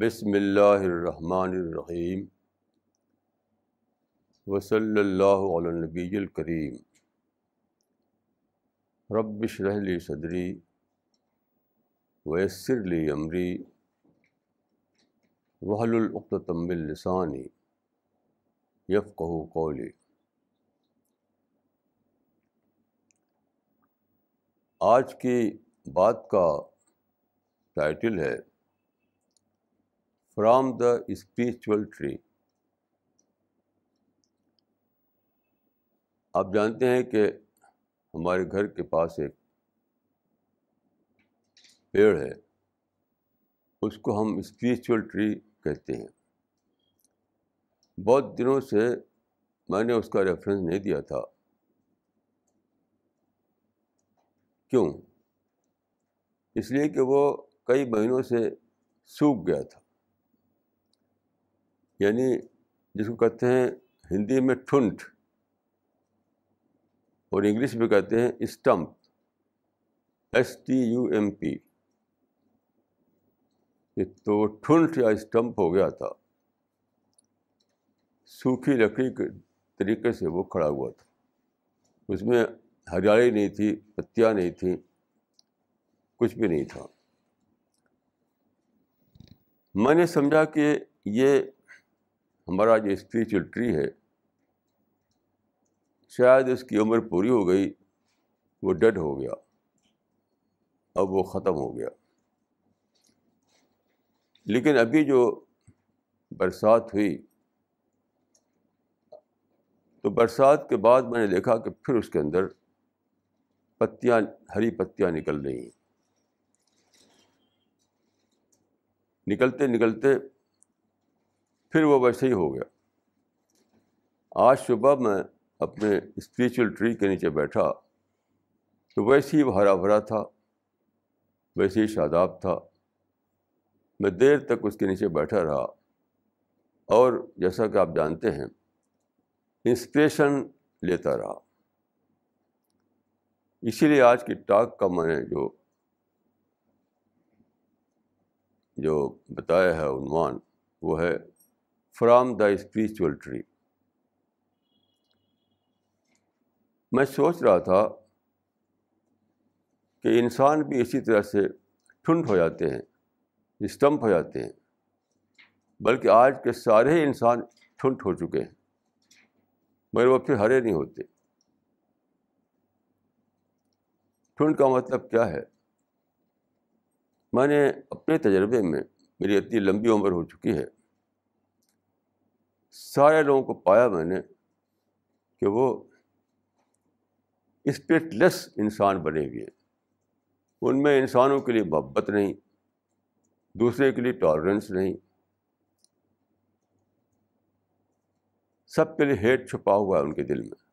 بسم اللہ الرحمن الرحیم وصلی اللہ علی نبی الکریم ربش رحلی صدری ویسر لی عمری وحل العقتم السانی یفقہ قولی آج کی بات کا ٹائٹل ہے فرام دا اسپریچول ٹری آپ جانتے ہیں کہ ہمارے گھر کے پاس ایک پیڑ ہے، اس کو ہم اسپریچول ٹری کہتے ہیں۔ بہت دنوں سے میں نے اس کا ریفرنس نہیں دیا تھا۔ کیوں؟ اس لیے کہ وہ کئی مہینوں سے سوکھ گیا تھا۔ یعنی جس کو کہتے ہیں ہندی میں ٹھنٹ اور انگلش میں کہتے ہیں stump S T U M P تو ٹھنٹ یا اسٹمپ ہو گیا تھا۔ سوکھی لکڑی کے طریقے سے وہ کھڑا ہوا تھا۔ اس میں ہریالی نہیں تھی، پتیاں نہیں تھیں، کچھ بھی نہیں تھا۔ میں نے سمجھا کہ یہ ہمارا جو اسپریچل ٹری ہے۔ شاید اس کی عمر پوری ہو گئی، وہ ڈیڈ ہو گیا۔ اب وہ ختم ہو گیا۔ لیکن ابھی جو برسات ہوئی، تو برسات کے بعد میں نے دیکھا کہ پھر اس کے اندر پتیاں، ہری پتیاں نکل رہی ہیں۔ نکلتے نکلتے پھر وہ ویسے ہی ہو گیا۔ آج صبح میں اپنے اسپریچل ٹری کے نیچے بیٹھا تو ویسے ہی وہ ہرا بھرا تھا، ویسے ہی شاداب تھا۔ میں دیر تک اس کے نیچے بیٹھا رہا۔ اور جیسا کہ آپ جانتے ہیں انسپریشن لیتا رہا۔ اسی لیے آج کی ٹاک کا میں نے جو جو بتایا ہے عنوان وہ ہے فرام دا اسپریچول ٹری میں سوچ رہا تھا کہ انسان بھی اسی طرح سے ٹھنڈ ہو جاتے ہیں اسٹمپ ہو جاتے ہیں، بلکہ آج کے سارے انسان ٹھنڈ ہو چکے ہیں، مگر وہ پھر ہرے نہیں ہوتے۔ ٹھنڈ کا مطلب کیا ہے؟ میں نے اپنے تجربے میں، میری اتنی لمبی عمر ہو چکی ہے سارے لوگوں کو پایا میں نے کہ وہ اسپرٹ لیس انسان بنے ہوئے ان میں انسانوں کے لیے محبت نہیں، دوسرے کے لیے ٹالرنس نہیں۔ سب کے لیے ہیٹ چھپا ہوا ہے ان کے دل میں۔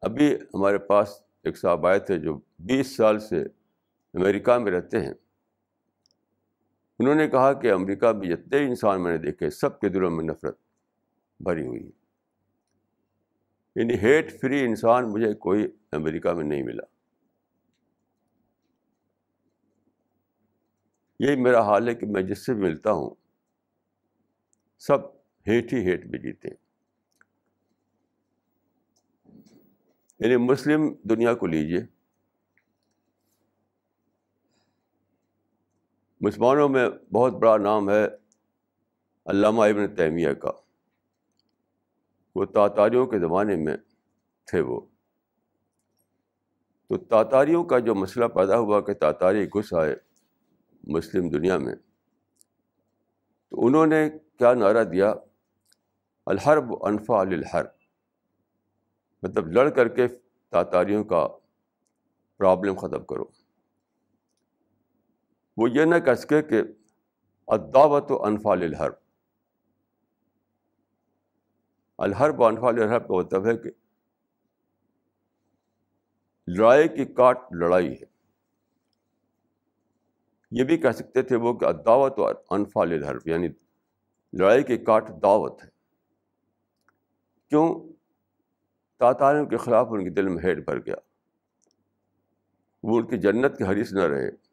ابھی ہمارے پاس ایک صاحب آئے تھے جو بیس سال سے امریکہ میں رہتے ہیں۔ انہوں نے کہا کہ امریکہ میں جتنے انسان میں نے دیکھے سب کے دلوں میں نفرت بھری ہوئی ہے۔ یعنی ہیٹ فری انسان مجھے کوئی امریکہ میں نہیں ملا۔ یہی میرا حال ہے کہ میں جس سے بھی ملتا ہوں، سب ہیٹ ہی ہیٹ میں جیتے ہیں۔ یعنی مسلم دنیا کو لیجیے مسلمانوں میں بہت بڑا نام ہے علامہ ابن تیمیہ کا۔ وہ تاتاریوں کے زمانے میں تھے وہ۔ تو تاتاریوں کا جو مسئلہ پیدا ہوا کہ تاتاری گھس آئے مسلم دنیا میں، تو انہوں نے کیا نعرہ دیا؟ الحرب انفا الحرب مطلب لڑ کر کے تاتاریوں کا پرابلم ختم کرو۔ وہ یہ نہ کہہ سکے کہ اداوت و انفال الحرب الحرب و انفال الحرب کا مطلب ہے کہ لڑائی کی کاٹ لڑائی ہے۔ یہ بھی کہہ سکتے تھے وہ کہ اداوت و انفال الحرب یعنی لڑائی کی کاٹ دعوت ہے۔ کیوں؟ تاتاریوں کے خلاف ان کے دل میں ہیٹ بھر گیا۔ وہ ان کی جنت کے حریث نہ رہے۔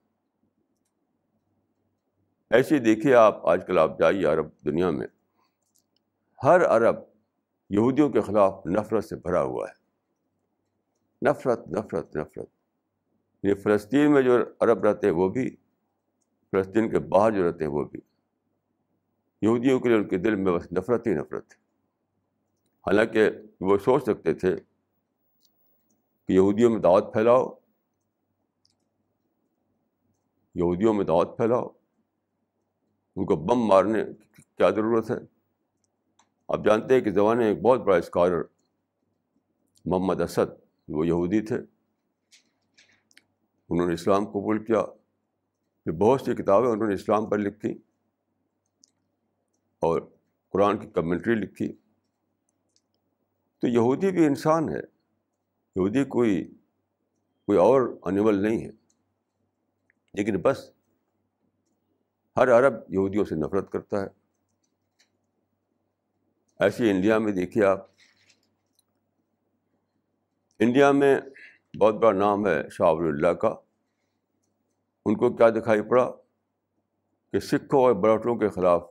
ایسے دیکھیے آپ، آج کل آپ جائیے عرب دنیا میں۔ ہر عرب یہودیوں کے خلاف نفرت سے بھرا ہوا ہے۔ نفرت نفرت نفرت۔ یہ فلسطین میں جو عرب رہتے ہیں وہ بھی، فلسطین کے باہر جو رہتے ہیں وہ بھی۔ یہودیوں کے لیے ان کے دل میں بس نفرت ہی نفرت۔ ہے حالانکہ وہ سوچ سکتے تھے کہ یہودیوں میں دعوت پھیلاؤ۔ یہودیوں میں دعوت پھیلاؤ۔ ان کو بم مارنے کی کیا ضرورت ہے؟ آپ جانتے ہیں کہ زمانے ایک بہت بڑا اسکالر محمد اسد، وہ یہودی تھے۔ انہوں نے اسلام قبول کیا۔ پھر بہت سی کتابیں انہوں نے اسلام پر لکھی اور قرآن کی کمنٹری لکھی۔ تو یہودی بھی انسان ہے۔ یہودی کوئی کوئی اور انیمل نہیں ہے۔ لیکن بس ہر عرب یہودیوں سے نفرت کرتا ہے۔ ایسے انڈیا میں دیکھیے آپ۔ انڈیا میں بہت بڑا نام ہے شاہ اللہ کا۔ ان کو کیا دکھائی پڑا؟ کہ سکھوں اور براٹوں کے خلاف۔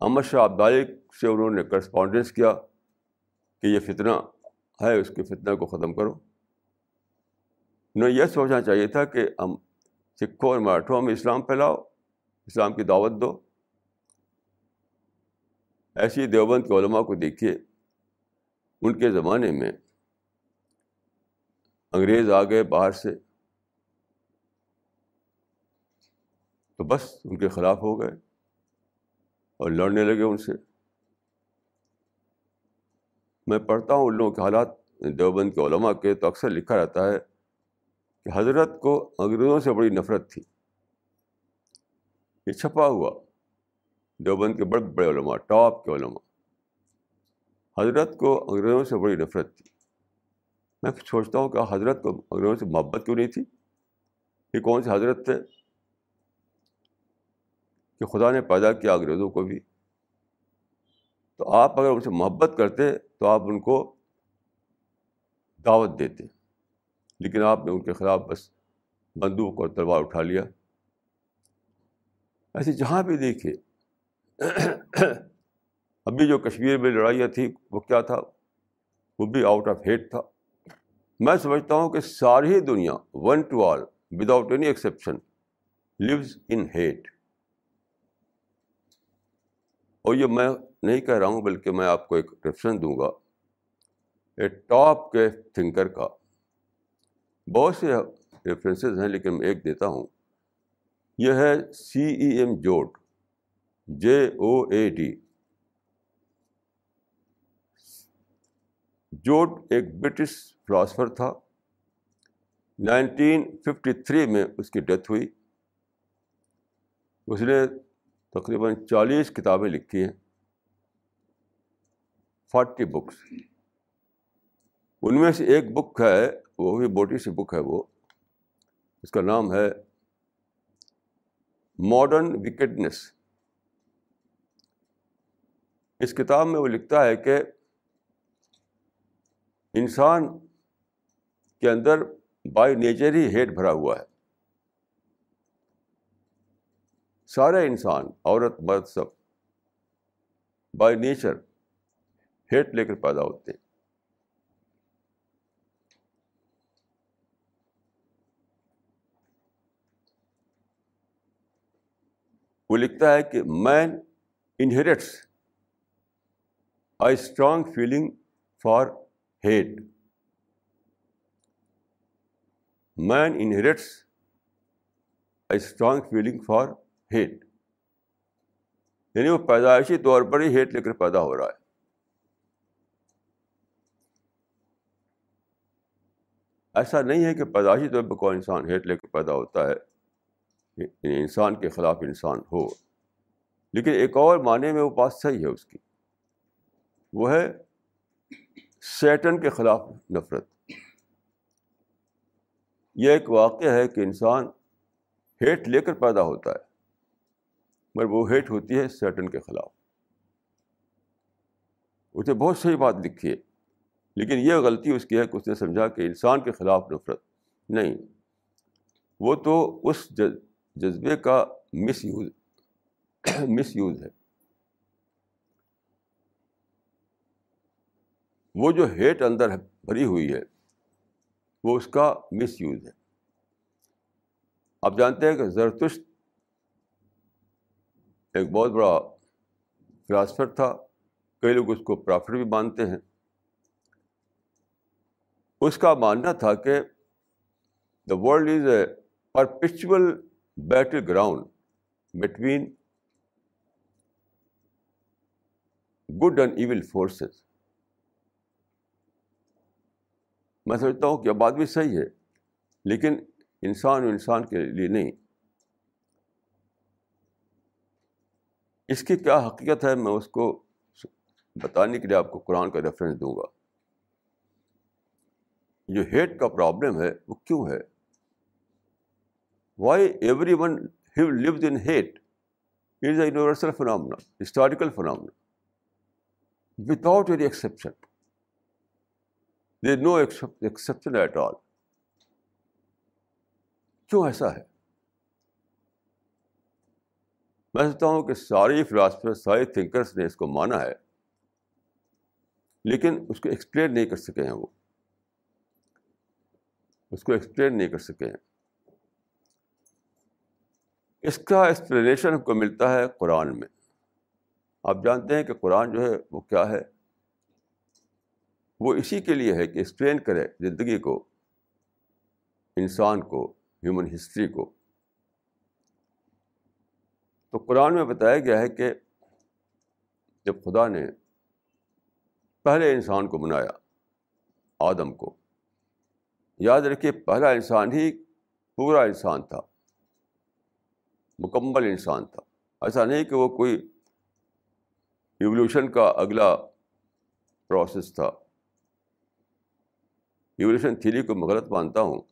احمد شاہ عبدالی سے انہوں نے کرسپونڈنس کیا کہ یہ فتنہ ہے، اس کے فتنہ کو ختم کرو۔ انہیں یہ سوچنا چاہیے تھا کہ ہم سکھوں اور مراٹھوں میں اسلام پھیلاؤ، اسلام کی دعوت دو۔ ایسی دیوبند کے علماء کو دیکھیے، ان کے زمانے میں انگریز آ گئے باہر سے، تو بس ان کے خلاف ہو گئے اور لڑنے لگے ان سے۔ میں پڑھتا ہوں ان لوگوں کے حالات، دیوبند کے علماء کے تو اکثر لکھا رہتا ہے کہ حضرت کو انگریزوں سے بڑی نفرت تھی۔ یہ چھپا ہوا۔ دیوبند کے بڑے بڑے علماء، ٹاپ کے علماء۔ حضرت کو انگریزوں سے بڑی نفرت تھی۔ میں سوچتا ہوں کہ حضرت کو انگریزوں سے محبت کیوں نہیں تھی؟ یہ کون سے حضرت تھے کہ خدا نے پیدا کیا انگریزوں کو بھی؟ تو آپ اگر ان سے محبت کرتے تو آپ ان کو دعوت دیتے۔ لیکن آپ نے ان کے خلاف بس بندوق اور تلوار اٹھا لیا۔ ایسے جہاں بھی دیکھے ابھی جو کشمیر میں لڑائیاں تھیں، وہ کیا تھا؟ وہ بھی آؤٹ آف ہیٹ تھا۔ میں سمجھتا ہوں کہ ساری دنیا one two all without any exception lives in hate اور یہ میں نہیں کہہ رہا ہوں، بلکہ میں آپ کو ایک ریفرنس دوں گا۔ ایک ٹاپ کے تھنکر کا بہت سے ریفرنسز ہیں لیکن میں ایک دیتا ہوں۔ یہ ہے C E M Joad J O A D Joad ایک برٹش فلاسفر تھا۔ نائنٹین ففٹی تھری میں اس کی ڈیتھ ہوئی۔ اس نے تقریباً چالیس کتابیں لکھی ہیں۔ فورٹی بکس ان میں سے ایک بک ہے وہ بھی موٹی سی بک ہے وہ۔ اس کا نام ہے ماڈرن وکٹنس اس کتاب میں وہ لکھتا ہے کہ انسان کے اندر بائی نیچر ہی ہیٹ بھرا ہوا ہے۔ سارے انسان، عورت، مرد سب، بائی نیچر ہیٹ لے کر پیدا ہوتے ہیں۔ وہ لکھتا ہے کہ man inherits a strong feeling for hate man inherits a strong feeling for hate یعنی وہ پیدائشی طور پر ہی ہیٹ لے کر پیدا ہو رہا ہے۔ ایسا نہیں ہے کہ پیدائشی طور پر کوئی انسان ہیٹ لے کر پیدا ہوتا ہے۔ انسان کے خلاف انسان ہو۔ لیکن ایک اور معنی میں وہ بات صحیح ہے اس کی۔ وہ ہے سیٹن کے خلاف نفرت۔ یہ ایک واقعہ ہے کہ انسان ہیٹ لے کر پیدا ہوتا ہے، مگر وہ ہیٹ ہوتی ہے سیٹن کے خلاف۔ اسے بہت صحیح بات لکھی ہے، لیکن یہ غلطی اس کی ہے کہ اس نے سمجھا کہ انسان کے خلاف نفرت۔ نہیں، وہ تو اس جذبے کا مس یوز مس یوز ہے۔ وہ جو ہیٹ اندر بھری ہوئی ہے، وہ اس کا مس یوز ہے۔ آپ جانتے ہیں کہ زرتشت ایک بہت بڑا فلاسفر تھا، کئی لوگ اس کو پرافٹ بھی مانتے ہیں۔ اس کا ماننا تھا کہ the world is a perpetual battleground between good and evil forces. میں سمجھتا ہوں کہ بات بھی صحیح ہے، لیکن انسان انسان کے لیے نہیں۔ اس کی کیا حقیقت ہے، میں اس کو بتانے کے لیے آپ کو قرآن کا ریفرنس دوں گا۔ جو ہیٹ کا پرابلم ہے، وہ کیوں ہے؟ Why everyone have lives in hate it is a universal phenomena historical phenomena without any exception there no exception at all کیوں ایسا ہے؟ میں سمجھتا ہوں کہ ساری فلاسفر سارے تھنکرس نے اس کو مانا ہے، لیکن اس کو ایکسپلین نہیں کر سکے ہیں وہ۔ اس کو ایکسپلین نہیں کر سکے ہیں۔ اس کا ایکسپلینیشن کو ملتا ہے قرآن میں۔ آپ جانتے ہیں کہ قرآن جو ہے وہ کیا ہے؟ وہ اسی کے لیے ہے کہ ایکسپلین کرے زندگی کو، انسان کو ہیومن ہسٹری کو۔ تو قرآن میں بتایا گیا ہے کہ جب خدا نے پہلے انسان کو بنایا، آدم کو، یاد رکھیے پہلا انسان ہی پورا انسان تھا۔ مکمل انسان تھا۔ ایسا نہیں کہ وہ کوئی ایولیوشن کا اگلا پروسیس تھا۔ ایولیوشن تھیری کو میں غلط مانتا ہوں۔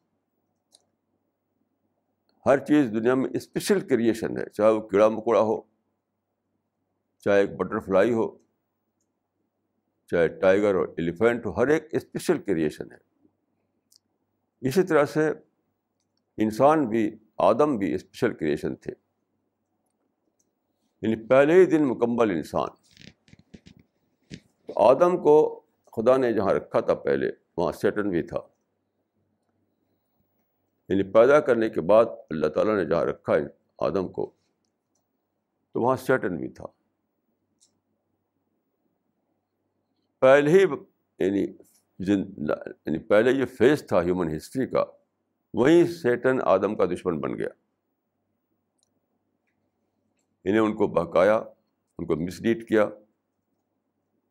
ہر چیز دنیا میں اسپیشل کریشن ہے، چاہے وہ کیڑا مکوڑا ہو، چاہے ایک بٹر فلائی ہو، چاہے ٹائیگر اور ایلیفینٹ ہو، ہر ایک اسپیشل کریشن ہے۔ اسی طرح سے انسان بھی آدم بھی اسپیشل کریشن تھے۔ یعنی پہلے ہی دن مکمل انسان۔ آدم کو خدا نے جہاں رکھا تھا پہلے، وہاں سیٹن بھی تھا۔ یعنی پیدا کرنے کے بعد اللہ تعالیٰ نے جہاں رکھا آدم کو، تو وہاں سیٹن بھی تھا۔ پہلے ہی یعنی یعنی پہلے یہ فیز تھا ہیومن ہسٹری کا وہیں سیٹن آدم کا دشمن بن گیا۔ انہیں ان کو بہکایا، ان کو مس لیڈ کیا۔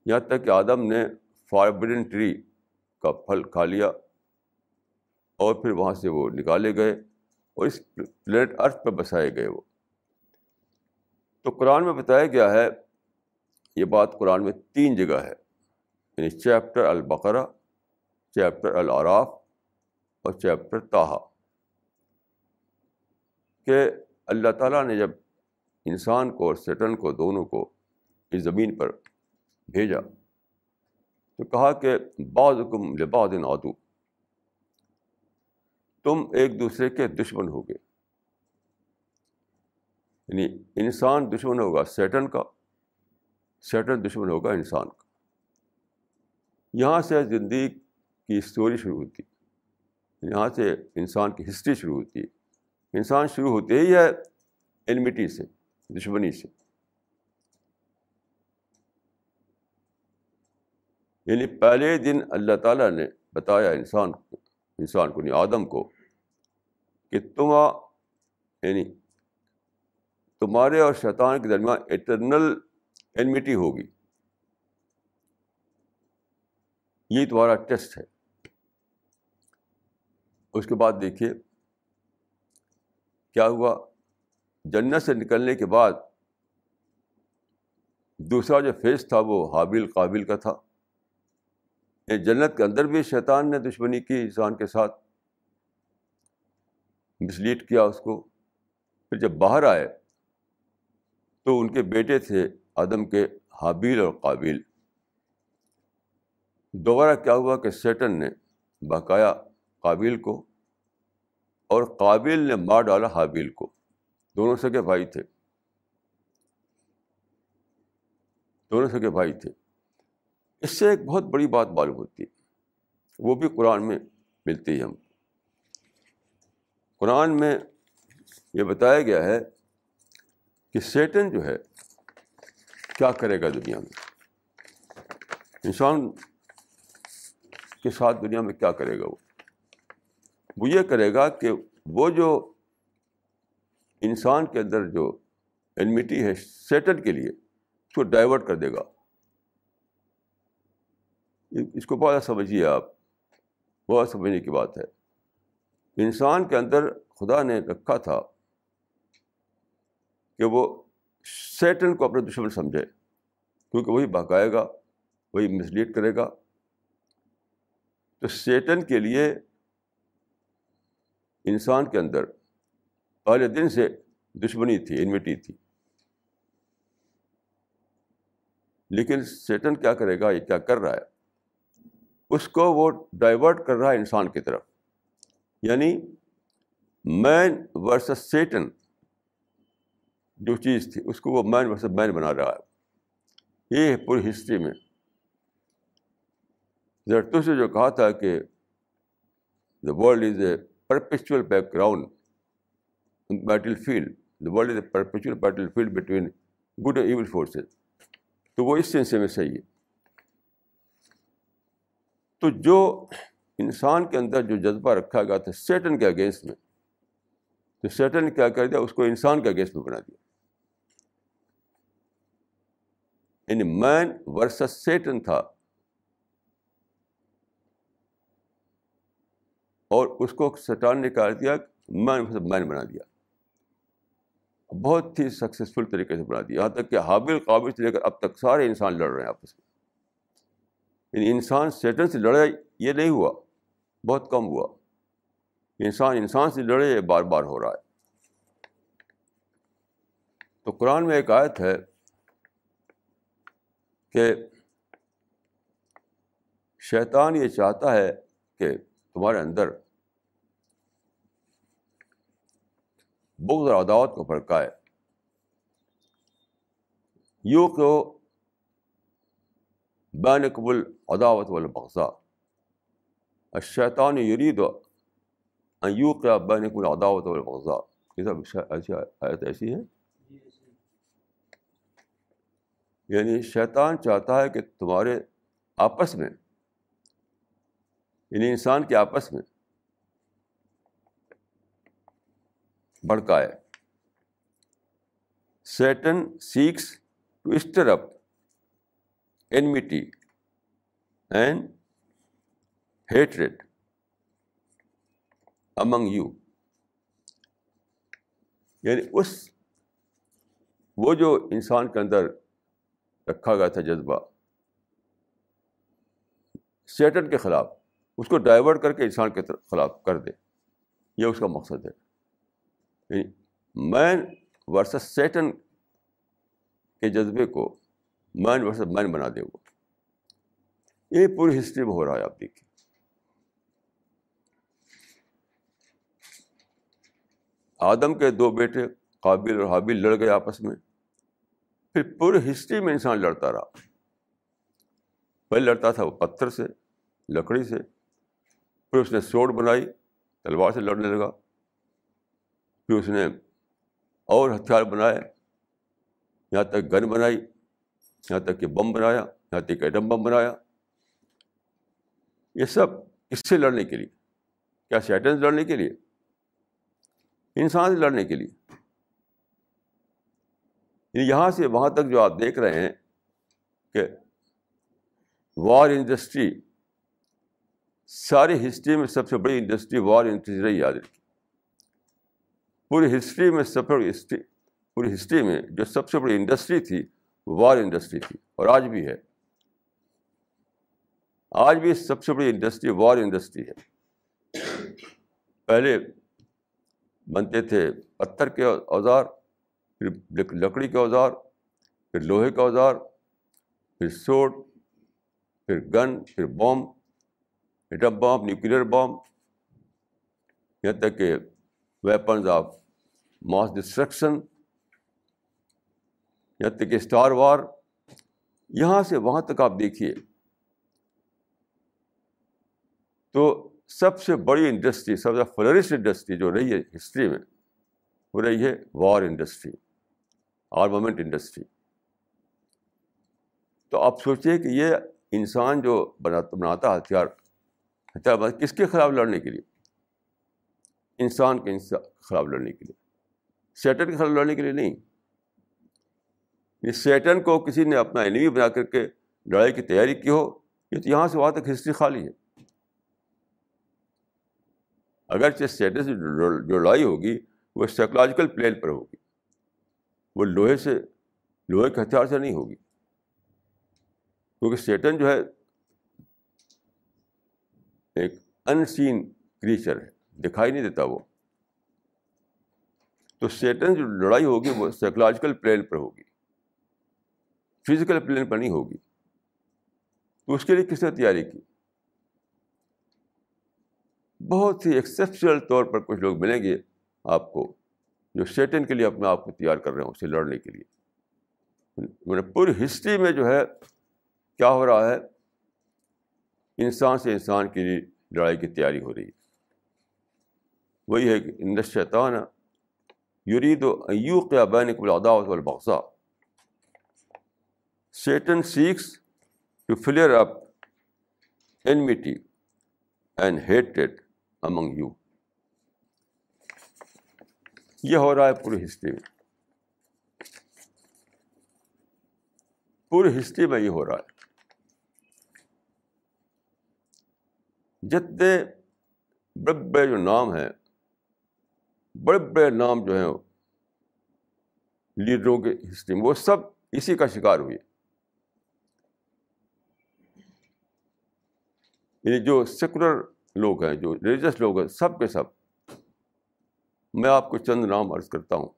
یہاں تک کہ آدم نے فاربڈن ٹری کا پھل کھا لیا اور پھر وہاں سے وہ نکالے گئے اور اس پلینٹ ارتھ پہ بسائے گئے وہ۔ تو قرآن میں بتایا گیا ہے، یہ بات قرآن میں تین جگہ ہے۔ یعنی چیپٹر البقرہ چیپٹر العراف اور چیپٹر تاہا کہ اللہ تعالیٰ نے جب انسان کو اور سیٹن کو دونوں کو اس زمین پر بھیجا تو کہا کہ بعض حکم لباد آدو تم ایک دوسرے کے دشمن ہوگے۔ یعنی انسان دشمن ہوگا سیٹن کا سیٹن دشمن ہوگا انسان کا۔ یہاں سے زندگی کی اسٹوری شروع ہوتی۔ یہاں سے انسان کی ہسٹری شروع ہوتی ہے۔ انسان شروع ہوتے ہی ہے انمیٹی سے، دشمنی سے۔ یعنی پہلے دن اللہ تعالیٰ نے بتایا انسان کو انسان کو یعنی آدم کو کہ تم یعنی تمہارے اور شیطان کے درمیان اٹرنل اینمیٹی ہوگی۔ یہ تمہارا ٹیسٹ ہے۔ اس کے بعد دیکھیے، کیا ہوا؟ جنت سے نکلنے کے بعد دوسرا جو فیس تھا وہ حابل قابل کا تھا۔ یعنی جنت کے اندر بھی شیطان نے دشمنی کی انسان کے ساتھ مسلیٹ کیا اس کو۔ پھر جب باہر آئے تو ان کے بیٹے تھے آدم کے حابیل اور قابل۔ دوبارہ کیا ہوا کہ سیٹن نے بقایا قابل کو۔ اور قابل نے مار ڈالا حابیل کو۔ دونوں سگے بھائی تھے۔ دونوں سگے بھائی تھے۔ اس سے ایک بہت بڑی بات معلوم ہوتی ہے۔ وہ بھی قرآن میں ملتی ہے۔ ہم قرآن میں یہ بتایا گیا ہے کہ سیٹن جو ہے، کیا کرے گا دنیا میں؟ انسان کے ساتھ دنیا میں کیا کرے گا وہ؟ وہ یہ کرے گا کہ وہ جو انسان کے اندر جو انمیٹی ہے سیٹن کے لیے، اس کو ڈائیورٹ کر دے گا۔ اس کو بہت سمجھیے آپ بہت سمجھنے کی بات ہے۔ انسان کے اندر خدا نے رکھا تھا کہ وہ سیٹن کو اپنے دشمن سمجھے، کیونکہ وہی بہکائے گا، وہی مسلیٹ کرے گا۔ تو سیٹن کے لیے انسان کے اندر پہلے دن سے دشمنی تھی انویٹی تھی۔ لیکن سیٹن کیا کرے گا؟ یہ کیا کر رہا ہے؟ اس کو وہ ڈائیورٹ کر رہا ہے انسان کی طرف۔ یعنی مین ورسس سیٹن جو چیز تھی، اس کو وہ مین ورسس مین بنا رہا ہے۔ یہ ہے پوری ہسٹری میں۔ زرتو سے جو کہا تھا کہ the world is a perpetual background battlefield the world is a perpetual battlefield between good and evil forces تو وہ اس سلسلے میں صحیح ہے۔ تو جو انسان کے اندر جو جذبہ رکھا گیا تھا، سیٹن کے اگینسٹ میں، تو سیٹن نے کیا کر دیا؟ اس کو انسان کے اگینسٹ میں بنا دیا۔ یعنی مین ورسس سیٹن تھا۔ اور اس کو سٹان نے کہا دیا مین ورسس مین بنا دیا۔ بہت ہی سکسیزفل طریقے سے بنا دیا۔ یہاں تک کہ حابل قابل سے لے کر اب تک سارے انسان لڑ رہے ہیں آپس میں۔ یعنی انسان سیٹن سے لڑے، یہ نہیں ہوا۔ بہت کم ہوا۔ انسان انسان سے لڑے، یہ بار بار ہو رہا ہے۔ تو قرآن میں ایک آیت ہے کہ شیطان یہ چاہتا ہے کہ تمہارے اندر بغض اور عداوت کو بھڑکائے یوں کہ بین قبل عداوت والبغضاء الشیطان یرید یوں کہ بین قبل عداوت والبغضاء یہ سب اچھا- ایسی آیت ایسی ہے یعنی شیطان چاہتا ہے کہ تمہارے آپس میں یعنی انسان کے آپس میں بڑکائے Satan seeks to stir up enmity and hatred among you یعنی اس، وہ جو انسان کے اندر رکھا گیا تھا جذبہ سیٹن کے خلاف۔ اس کو ڈائیورٹ کر کے انسان کے خلاف کر دے۔ یہ اس کا مقصد ہے۔ مین ورسس سیٹن کے جذبے کو مین ورسس مین بنا دے وہ۔ یہ پوری ہسٹری میں ہو رہا ہے، آپ دیکھیے آدم کے دو بیٹے قابل اور حابل لڑ گئے آپس میں۔ پھر پوری ہسٹری میں انسان لڑتا رہا۔ پہلے لڑتا تھا وہ پتھر سے، لکڑی سے پھر اس نے سوڑ بنائی، تلوار سے لڑنے لگا۔ پھر اس نے اور ہتھیار بنائے، یہاں تک گن بنائی، یہاں تک کہ بم بنایا، یہاں تک ایٹم بم بنایا۔ یہ سب اس سے لڑنے کے لیے۔ کیا شیٹن سے لڑنے کے لیے؟ انسان سے لڑنے کے لیے۔ یعنی یہاں سے وہاں تک جو آپ دیکھ رہے ہیں کہ وار انڈسٹری ساری ہسٹری میں سب سے بڑی انڈسٹری وار انڈسٹری رہی، یاد رکھی پوری ہسٹری میں سب سے ہسٹری، پوری ہسٹری میں جو سب سے بڑی انڈسٹری تھی، وار انڈسٹری تھی، اور آج بھی ہے۔ آج بھی سب سے بڑی انڈسٹری وار انڈسٹری ہے۔ پہلے بنتے تھے پتھر کے اوزار، پھر لکڑی کے اوزار، پھر لوہے کا اوزار، پھر سوٹ پھر گن، پھر بام بام نیوکلیر بام یہاں تک کہ ویپنز آف ماس ڈسٹرکشن یا تک کہ اسٹار وار یہاں سے وہاں تک آپ دیکھیے۔ تو سب سے بڑی انڈسٹری سب سے فلرسٹ انڈسٹری جو رہی ہے ہسٹری میں، وہ رہی ہے وار انڈسٹری آرمامنٹ انڈسٹری تو آپ سوچیے کہ یہ انسان جو بناتا ہتھیار اچھا، ہتھیار کس کے خلاف لڑنے کے لیے؟ انسان کے خلاف لڑنے کے لیے۔ سیٹن کے خلاف لڑنے کے لیے نہیں۔ سیٹن کو کسی نے اپنا انیمی بنا کر کے لڑائی کی تیاری کی ہو، یہ تو یہاں سے وہاں تک ہسٹری خالی ہے۔ اگرچہ سیٹن سے جو لڑائی ہوگی، وہ سائیکولوجیکل پلین پر ہوگی۔ وہ لوہے سے، لوہے کے ہتھیار سے نہیں ہوگی۔ کیونکہ سیٹن جو ہے ایک ان سین کریچر ہے، دکھائی نہیں دیتا وہ۔ تو سیٹن جو لڑائی ہوگی وہ سائیکولوجیکل پلین پر ہوگی فزیکل پلین پر نہیں ہوگی۔ تو اس کے لیے کس نے تیاری کی؟ بہت ہی ایکسیپشنل طور پر کچھ لوگ ملیں گے آپ کو جو سیٹن کے لیے اپنے آپ کو تیار کر رہے ہیں اسے لڑنے کے لیے۔ پوری ہسٹری میں جو ہے کیا ہو رہا ہے؟ انسان سے انسان کے لیے لڑائی کی تیاری ہو رہی ہے۔ وہی ہے کہ ان شیطان یرید و ایو قیا بین قبل اداوت البغضا Satan seeks to flare up enmity and hated among you یہ ہو رہا ہے پوری ہسٹری میں۔ پوری ہسٹری میں یہ ہو رہا ہے۔ جتنے بڑے بڑے جو نام ہیں، بڑے بڑے نام جو ہیں لیڈروں کے ہسٹری میں، وہ سب اسی کا شکار ہوئے۔ یعنی جو سیکولر لوگ ہیں، جو ریلیجس لوگ ہیں، سب کے سب میں آپ کو چند نام عرض کرتا ہوں۔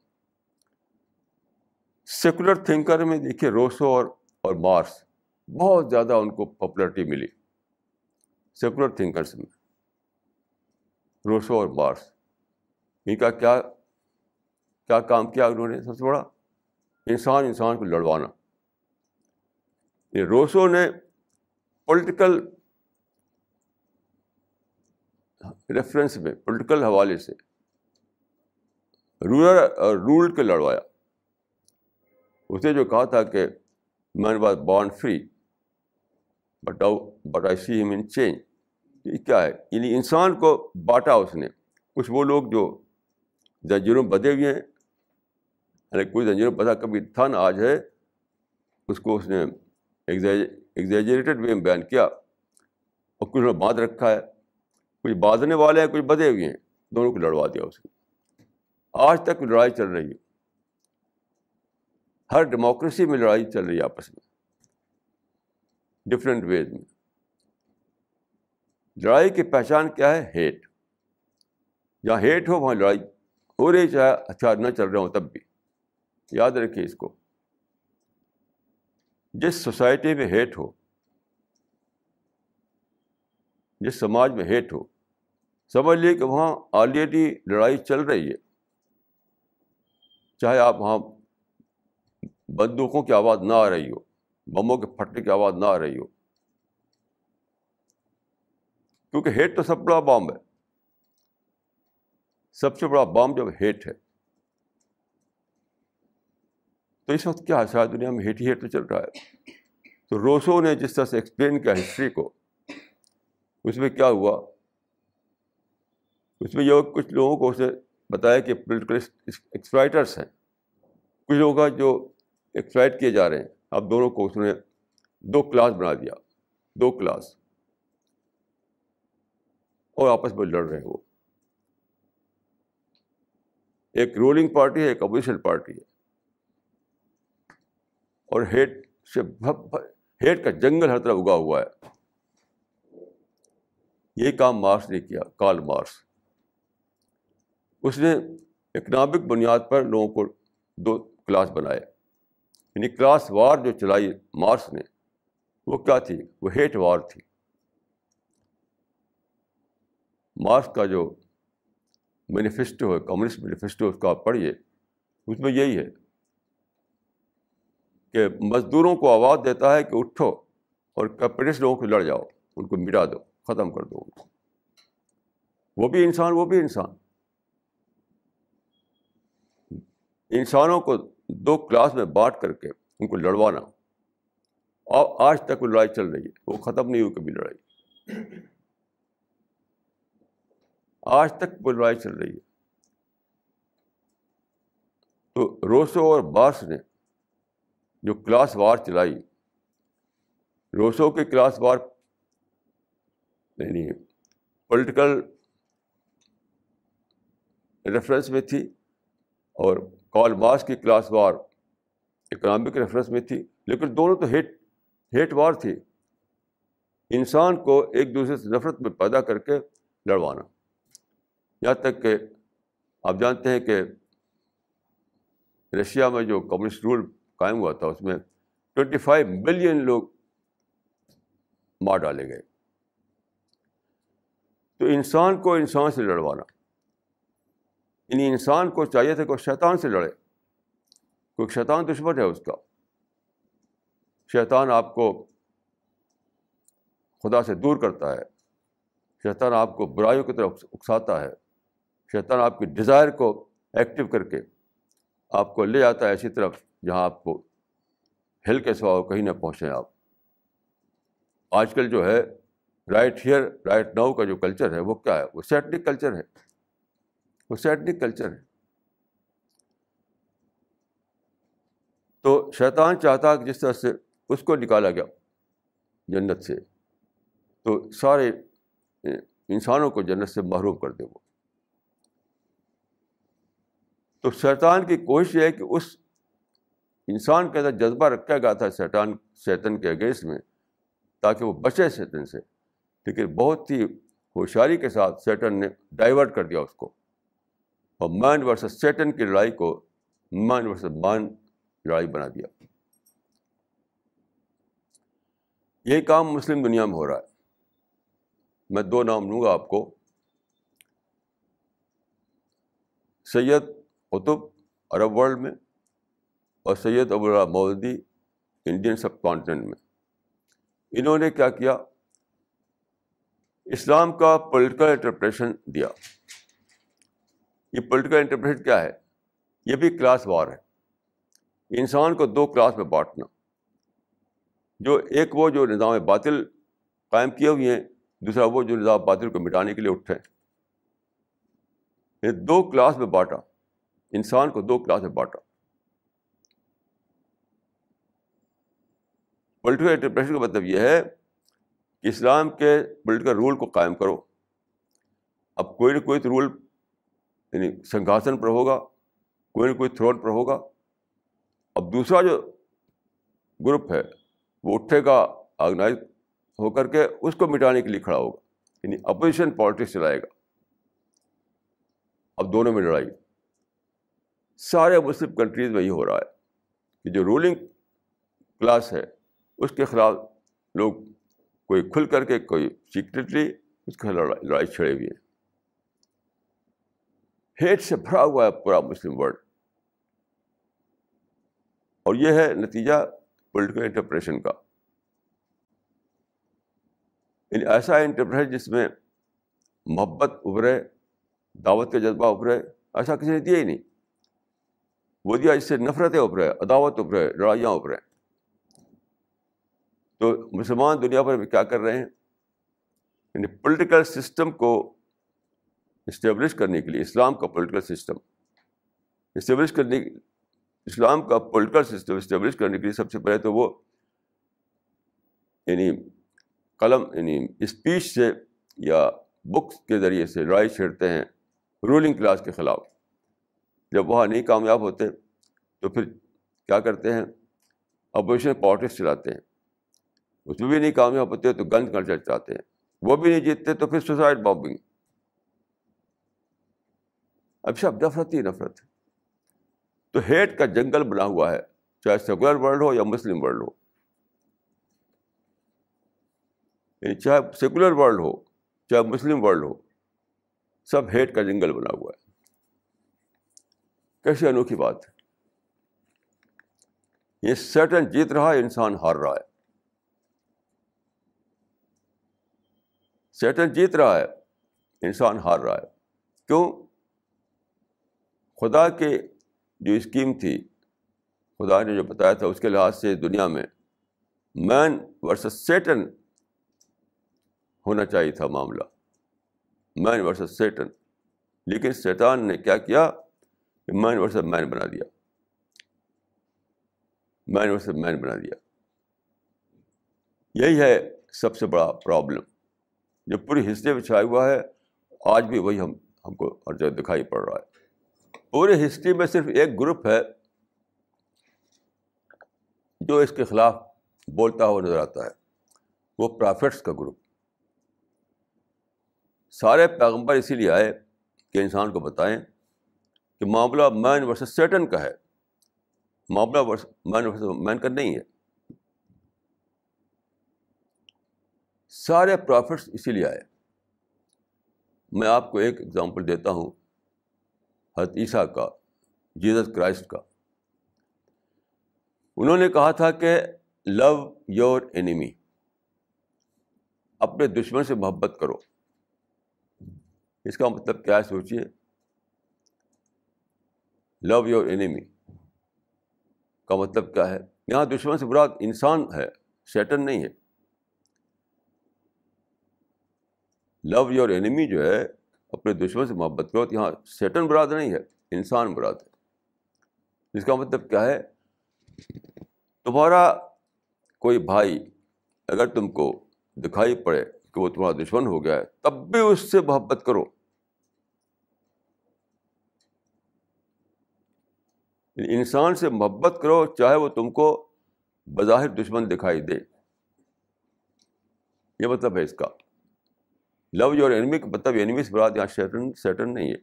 سیکولر تھنکر میں دیکھیے، روسو اور اور مارس، بہت زیادہ ان کو پاپولرٹی ملی۔ سیکولر تھنکرس میں روسو اور مارس ان کا کیا کیا کام کیا انہوں نے سب سے بڑا؟ انسان انسان کو لڑوانا۔ روسو نے پولیٹیکل ریفرنس میں پولیٹیکل حوالے سے رولر اور رول کے لڑوایا۔ اسے جو کہا تھا کہ man was born free but but I see him in chains کیا ہے؟ یعنی انسان کو بانٹا اس نے۔ کچھ وہ لوگ جو زنجیروں بدے ہوئے ہیں یعنی کوئی زنجیروں بدا کبھی تھا نا آج ہے، اس کو اس نے ایگزیجریٹڈ وے میں بیان کیا اور کچھ نے باندھ رکھا ہے۔ کچھ باندھنے والے ہیں کچھ بدے ہوئے ہیں، دونوں کو لڑوا دیا اس نے۔ آج تک لڑائی چل رہی ہے۔ ہر ڈیموکریسی میں لڑائی چل رہی ہے آپس میں۔ ڈفرینٹ ویز میں۔ لڑائی کی پہچان کیا ہے؟ ہیٹ۔ جہاں ہیٹ ہو، وہاں لڑائی۔ ہو رہی چاہے ہتھیار نہ چل رہے ہوں تب بھی۔ یاد رکھیے اس کو۔ جس سوسائٹی میں ہیٹ ہو، جس سماج میں ہیٹ ہو، سمجھ لیے کہ وہاں آلریڈی لڑائی چل رہی ہے۔ چاہے آپ وہاں بندوقوں کی آواز نہ آ رہی ہو، بموں کے پھٹنے کی آواز نہ آ رہی ہو کیونکہ ہیٹ تو سب بڑا بام ہے۔ سب سے بڑا بام جب ہیٹ ہے۔ تو اس وقت کیا ہے؟ شاید دنیا میں ہیٹ ہی ہیٹ تو چل رہا ہے۔ تو روسو نے جس طرح سے ایکسپلین کیا ہسٹری کو، اس میں کیا ہوا؟ اس میں یہ کچھ لوگوں کو اسے بتایا کہ پولیٹیکل ایکسپرائٹرس ہیں۔ کچھ لوگ ہیں جو ایکسپرائٹ کیے جا رہے ہیں، اب دونوں کو اس نے دو کلاس بنا دیا۔ دو کلاس اور آپس میں لڑ رہے ہیں وہ۔ ایک رولنگ پارٹی ہے، ایک اپوزیشن پارٹی ہے۔ اور ہیٹ سے ہیٹ کا جنگل ہر طرف اگا ہوا ہے۔ یہ کام مارس نے کیا کال مارس۔ اس نے اکنامک بنیاد پر لوگوں کو دو کلاس بنائے۔ یعنی کلاس وار جو چلائی مارس نے، وہ کیا تھی؟ وہ ہیٹ وار تھی۔ مارس کا جو مینیفیسٹو ہے کمیونسٹ مینیفیسٹو اس کا آپ پڑھیے۔ اس میں یہی ہے کہ مزدوروں کو آواز دیتا ہے کہ اٹھو اور کیپٹلسٹ لوگوں کو لڑ جاؤ، ان کو مٹا دو، ختم کر دو۔ وہ بھی انسان، وہ بھی انسان۔ انسانوں کو دو کلاس میں بانٹ کر کے ان کو لڑوانا۔ اور آج تک وہ لڑائی چل رہی ہے، وہ ختم نہیں ہوئی کبھی لڑائی۔ آج تک وہ لڑائی چل رہی ہے۔ تو روسو اور بارس نے جو کلاس وار چلائی، روسو کی کلاس وار یعنی پولیٹیکل ریفرنس میں تھی اور کال ماس کی کلاس وار اکنامک ریفرنس میں تھی، لیکن دونوں تو ہیٹ ہیٹ وار تھی انسان کو ایک دوسرے سے نفرت میں پیدا کر کے لڑوانا۔ یہاں تک کہ آپ جانتے ہیں کہ رشیا میں جو کمیونسٹ رول قائم ہوا تھا، اس میں ٹوینٹی فائیو ملین لوگ مار ڈالے گئے۔ تو انسان کو انسان سے لڑوانا یعنی انسان کو چاہیے تھا کہ وہ شیطان سے لڑے، کیونکہ شیطان دشمن ہے اس کا۔ شیطان آپ کو خدا سے دور کرتا ہے، شیطان آپ کو برائیوں کی طرف اکساتا ہے۔ شیطان آپ کی ڈیزائر کو ایکٹیو کر کے آپ کو لے آتا ہے ایسی طرف جہاں آپ کو ہل کے سوا کہیں نہ پہنچیں آپ۔ آج کل جو ہے رائٹ ہیئر رائٹ ناؤ کا جو کلچر ہے، وہ کیا ہے؟ وہ سیٹنک کلچر ہے۔ وہ سیٹنک کلچر ہے۔ تو شیطان چاہتا کہ جس طرح سے اس کو نکالا گیا جنت سے، تو سارے انسانوں کو جنت سے محروم کر دے وہ۔ تو شیطان کی کوشش یہ ہے کہ اس انسان کے اندر جذبہ رکھا گیا تھا شیطان، شیطن کے اگینسٹ میں، تاکہ وہ بچے شیطن سے۔ لیکن بہت ہی ہوشیاری کے ساتھ سیٹن نے ڈائیورٹ کر دیا اس کو۔ اور مائنڈ ورسز سیٹن کی لڑائی کو مائنڈ ورسز مائنڈ لڑائی بنا دیا۔ یہی کام مسلم دنیا میں ہو رہا ہے۔ میں دو نام لوں گا آپ کو۔ سید قطب عرب ورلڈ میں اور Syed Abu Modi Indian subcontinent میں۔ انہوں نے کیا کیا؟ اسلام کا پولیٹیکل انٹرپریشن دیا۔ یہ پولیٹیکل انٹرپریشن کیا ہے؟ یہ بھی کلاس وار ہے۔ انسان کو دو کلاس میں بانٹنا۔ جو ایک وہ جو نظام باطل قائم کیے ہوئے ہیں، دوسرا وہ جو نظام باطل کو مٹانے کے لیے اٹھے۔ یہ دو کلاس میں بانٹا۔ انسان کو دو کلاس میں بانٹا۔ پولیٹیکل انٹرپریشن کا مطلب یہ ہے کہ اسلام کے پولیٹیکل رول کو قائم کرو۔ اب کوئی نہ کوئی تو رول یعنی سنگھاسن پر ہوگا، کوئی نہ کوئی تھرون پر ہوگا۔ اب دوسرا جو گروپ ہے، وہ اٹھے گا آرگنائز ہو کر کے اس کو مٹانے کے لیے کھڑا ہوگا۔ یعنی اپوزیشن پالیٹکس چلائے گا۔ اب دونوں میں لڑائی۔ سارے مسلم کنٹریز میں یہ ہو رہا ہے کہ جو رولنگ کلاس ہے، اس کے خلاف لوگ کوئی کھل کر کے کوئی سیکرٹلی اس کے خلاف لڑائی چھڑے ہوئے ہیں۔ ہیٹ سے بھرا ہوا ہے پورا مسلم ورلڈ اور یہ ہے نتیجہ پولیٹیکل انٹرپریشن کا۔ یعنی ایسا انٹرپریشن جس میں محبت ابھرے، دعوت کا جذبہ ابھرے، ایسا کسی نے دیا ہی نہیں۔ وہ دیا اس سے نفرتیں ابھرے عداوت ابھرے لڑائیاں ابھرے تو مسلمان دنیا پر کیا کر رہے ہیں؟ یعنی پولیٹیکل سسٹم کو اسٹیبلش کرنے کے لیے، اسلام کا پولیٹیکل سسٹم اسٹیبلش کرنے، اسلام کا پولیٹیکل سسٹم اسٹیبلش کرنے کے لیے سب سے پہلے تو وہ یعنی قلم یعنی اسپیچ سے یا بکس کے ذریعے سے لڑائی چھیڑتے ہیں رولنگ کلاس کے خلاف. جب وہاں نہیں کامیاب ہوتے تو پھر کیا کرتے ہیں؟ اپوزیشن پالٹکس چلاتے ہیں۔ اس میں بھی نہیں کامیاب ہوتے تو گن کلچر چاہتے ہیں۔ وہ بھی نہیں جیتتے تو پھر سوسائڈ اچھا، بامبنگ اب سب نفرت ہی نفرت ہے۔ تو ہیٹ کا جنگل بنا ہوا ہے، چاہے سیکولر ورلڈ ہو یا مسلم ورلڈ ہو۔ یعنی چاہے سیکولر ورلڈ ہو، چاہے مسلم ورلڈ ہو، سب ہیٹ کا جنگل بنا ہوا ہے۔ کیسی انوکھی بات ہے۔ یہ سیٹن جیت رہا ہے، انسان ہار رہا ہے۔ سیٹن جیت رہا ہے، انسان ہار رہا ہے۔ کیوں؟ خدا کے جو اسکیم تھی، خدا نے جو بتایا تھا، اس کے لحاظ سے دنیا میں مین ورسز سیٹن ہونا چاہیے تھا معاملہ۔ Man versus Satan. لیکن سیٹان نے کیا کیا؟ مین ورسز مین بنا دیا۔ مین ورسز مین بنا دیا۔ یہی ہے سب سے بڑا پرابلم جو پوری ہسٹری میں چھایا ہوا ہے۔ آج بھی وہی ہم ہم کو ہر جگہ دکھائی پڑ رہا ہے۔ پوری ہسٹری میں صرف ایک گروپ ہے جو اس کے خلاف بولتا ہوا نظر آتا ہے۔ وہ پرافٹس کا گروپ سارے پیغمبر اسی لیے آئے کہ انسان کو بتائیں کہ معاملہ مین ورسز سیٹن کا ہے۔ معاملہ مین ورسز مین کا نہیں ہے۔ سارے پرافٹس اسی لیے آئے۔ میں آپ کو ایک ایگزامپل دیتا ہوں۔ حضرت عیسیٰ کا جیزس کرائسٹ کا۔ انہوں نے کہا تھا کہ لو یور اینیمی اپنے دشمن سے محبت کرو۔ اس کا مطلب کیا ہے سوچیے۔ لو یور اینیمی کا مطلب کیا ہے؟ یہاں دشمن سے براد انسان ہے شیٹن نہیں ہے۔ لو یور اینیمی جو ہے، اپنے دشمن سے محبت کرو تو یہاں سیٹن براد نہیں ہے، انسان براد ہے۔ اس کا مطلب کیا ہے؟ تمہارا کوئی بھائی اگر تم کو دکھائی پڑے کہ وہ تمہارا دشمن ہو گیا ہے، تب بھی اس سے محبت کرو۔ انسان سے محبت کرو، چاہے وہ تم کو بظاہر دشمن دکھائی دے۔ یہ مطلب ہے اس کا۔ لو یور اینمی کا مطلب اینمی سے براد یہاں سیٹن سیٹن نہیں ہے۔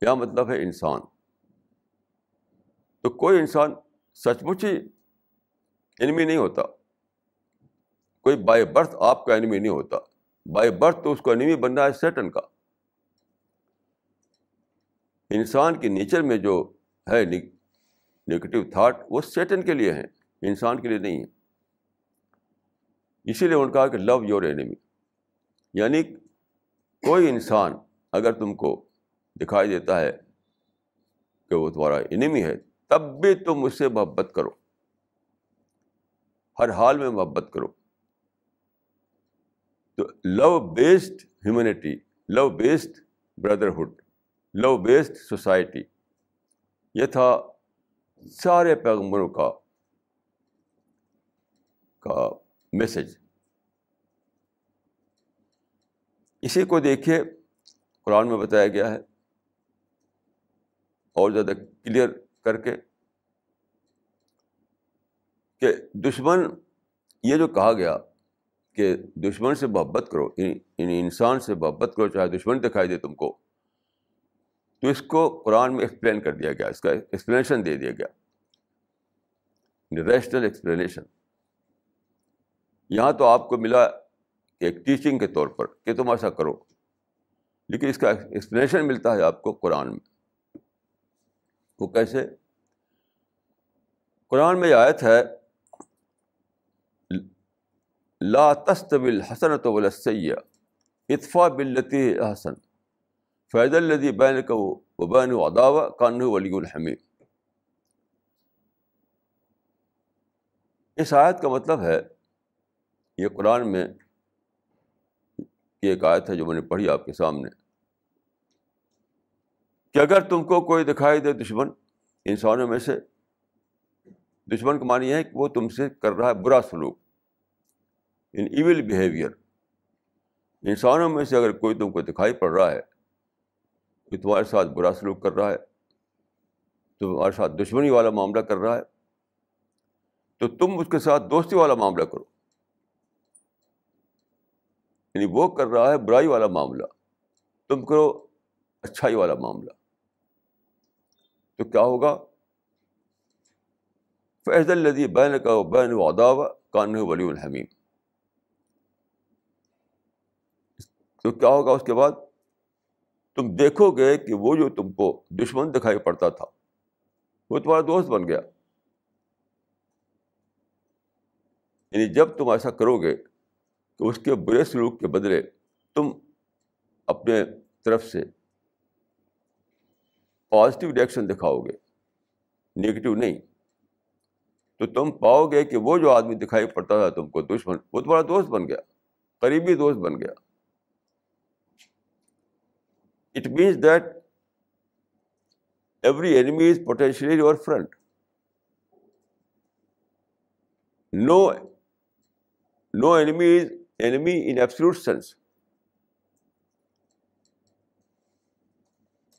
کیا مطلب ہے انسان؟ تو کوئی انسان سچ مچ ہی اینمی نہیں ہوتا۔ کوئی بائی برتھ آپ کا اینمی نہیں ہوتا۔ بائی برتھ تو اس کو اینمی بننا ہے سیٹن کا۔ انسان کے نیچر میں جو ہے نگیٹو تھاٹ وہ سیٹن کے لیے ہیں، انسان کے لیے نہیں ہے اسی لیے انہوں نے کہا کہ لو یور اینیمی یعنی کوئی انسان اگر تم کو دکھائی دیتا ہے کہ وہ تمہارا انیمی ہے، تب بھی تم اس سے محبت کرو۔ ہر حال میں محبت کرو۔ تو love based humanity love based brotherhood love based society. یہ تھا سارے پیغمبروں کا کا میسج۔ اسی کو دیکھیے، قرآن میں بتایا گیا ہے۔ اور زیادہ کلیئر کر کے کہ دشمن، یہ جو کہا گیا کہ دشمن سے محبت کرو ان انسان سے محبت کرو، چاہے دشمن دکھائی دے تم کو۔ تو اس کو قرآن میں ایکسپلین کر دیا گیا، اس کا ایکسپلینیشن دے دیا گیا۔ ریشنل ایکسپلینیشن یہاں تو آپ کو ملا ایک ٹیچنگ کے طور پر کہ تم ایسا کرو، لیکن اس کا ایکسپلینیشن ملتا ہے آپ کو قرآن میں۔ وہ کیسے؟ قرآن میں آیت ہے، لا تستوی حسنت ولا سیاح اتفا بلتی حسن فیض الدی بین کو بین اداوا کان ولی الحمید اس آیت کا مطلب ہے، یہ قرآن میں یہ ایک آیت ہے جو میں نے پڑھی آپ کے سامنے۔ کہ اگر تم کو کوئی دکھائی دے دشمن، انسانوں میں سے، دشمن کا معنی ہے کہ وہ تم سے کر رہا ہے برا سلوک ان ایول بیہیویئر انسانوں میں سے اگر کوئی تم کو دکھائی پڑ رہا ہے کہ تمہارے ساتھ برا سلوک کر رہا ہے تمہارے ساتھ دشمنی والا معاملہ کر رہا ہے، تو تم اس کے ساتھ دوستی والا معاملہ کرو۔ یعنی وہ کر رہا ہے برائی والا معاملہ، تم کرو اچھائی والا معاملہ۔ تو کیا ہوگا؟ فیض الدی بین کا بین و کان ولی الحمیم تو کیا ہوگا اس کے بعد؟ تم دیکھو گے کہ وہ جو تم کو دشمن دکھائی پڑتا تھا، وہ تمہارا دوست بن گیا۔ یعنی جب تم ایسا کرو گے کہ اس کے برے سلوک کے بدلے تم اپنے طرف سے پازیٹیو ریئیکشن دکھاؤ گے نگیٹو نہیں۔ تو تم پاؤ گے کہ وہ جو آدمی دکھائی پڑتا تھا تم کو دشمن، وہ تمہارا دوست بن گیا، قریبی دوست بن گیا۔ It means that every enemy is potentially your friend no no enemy is enemy in absolute sense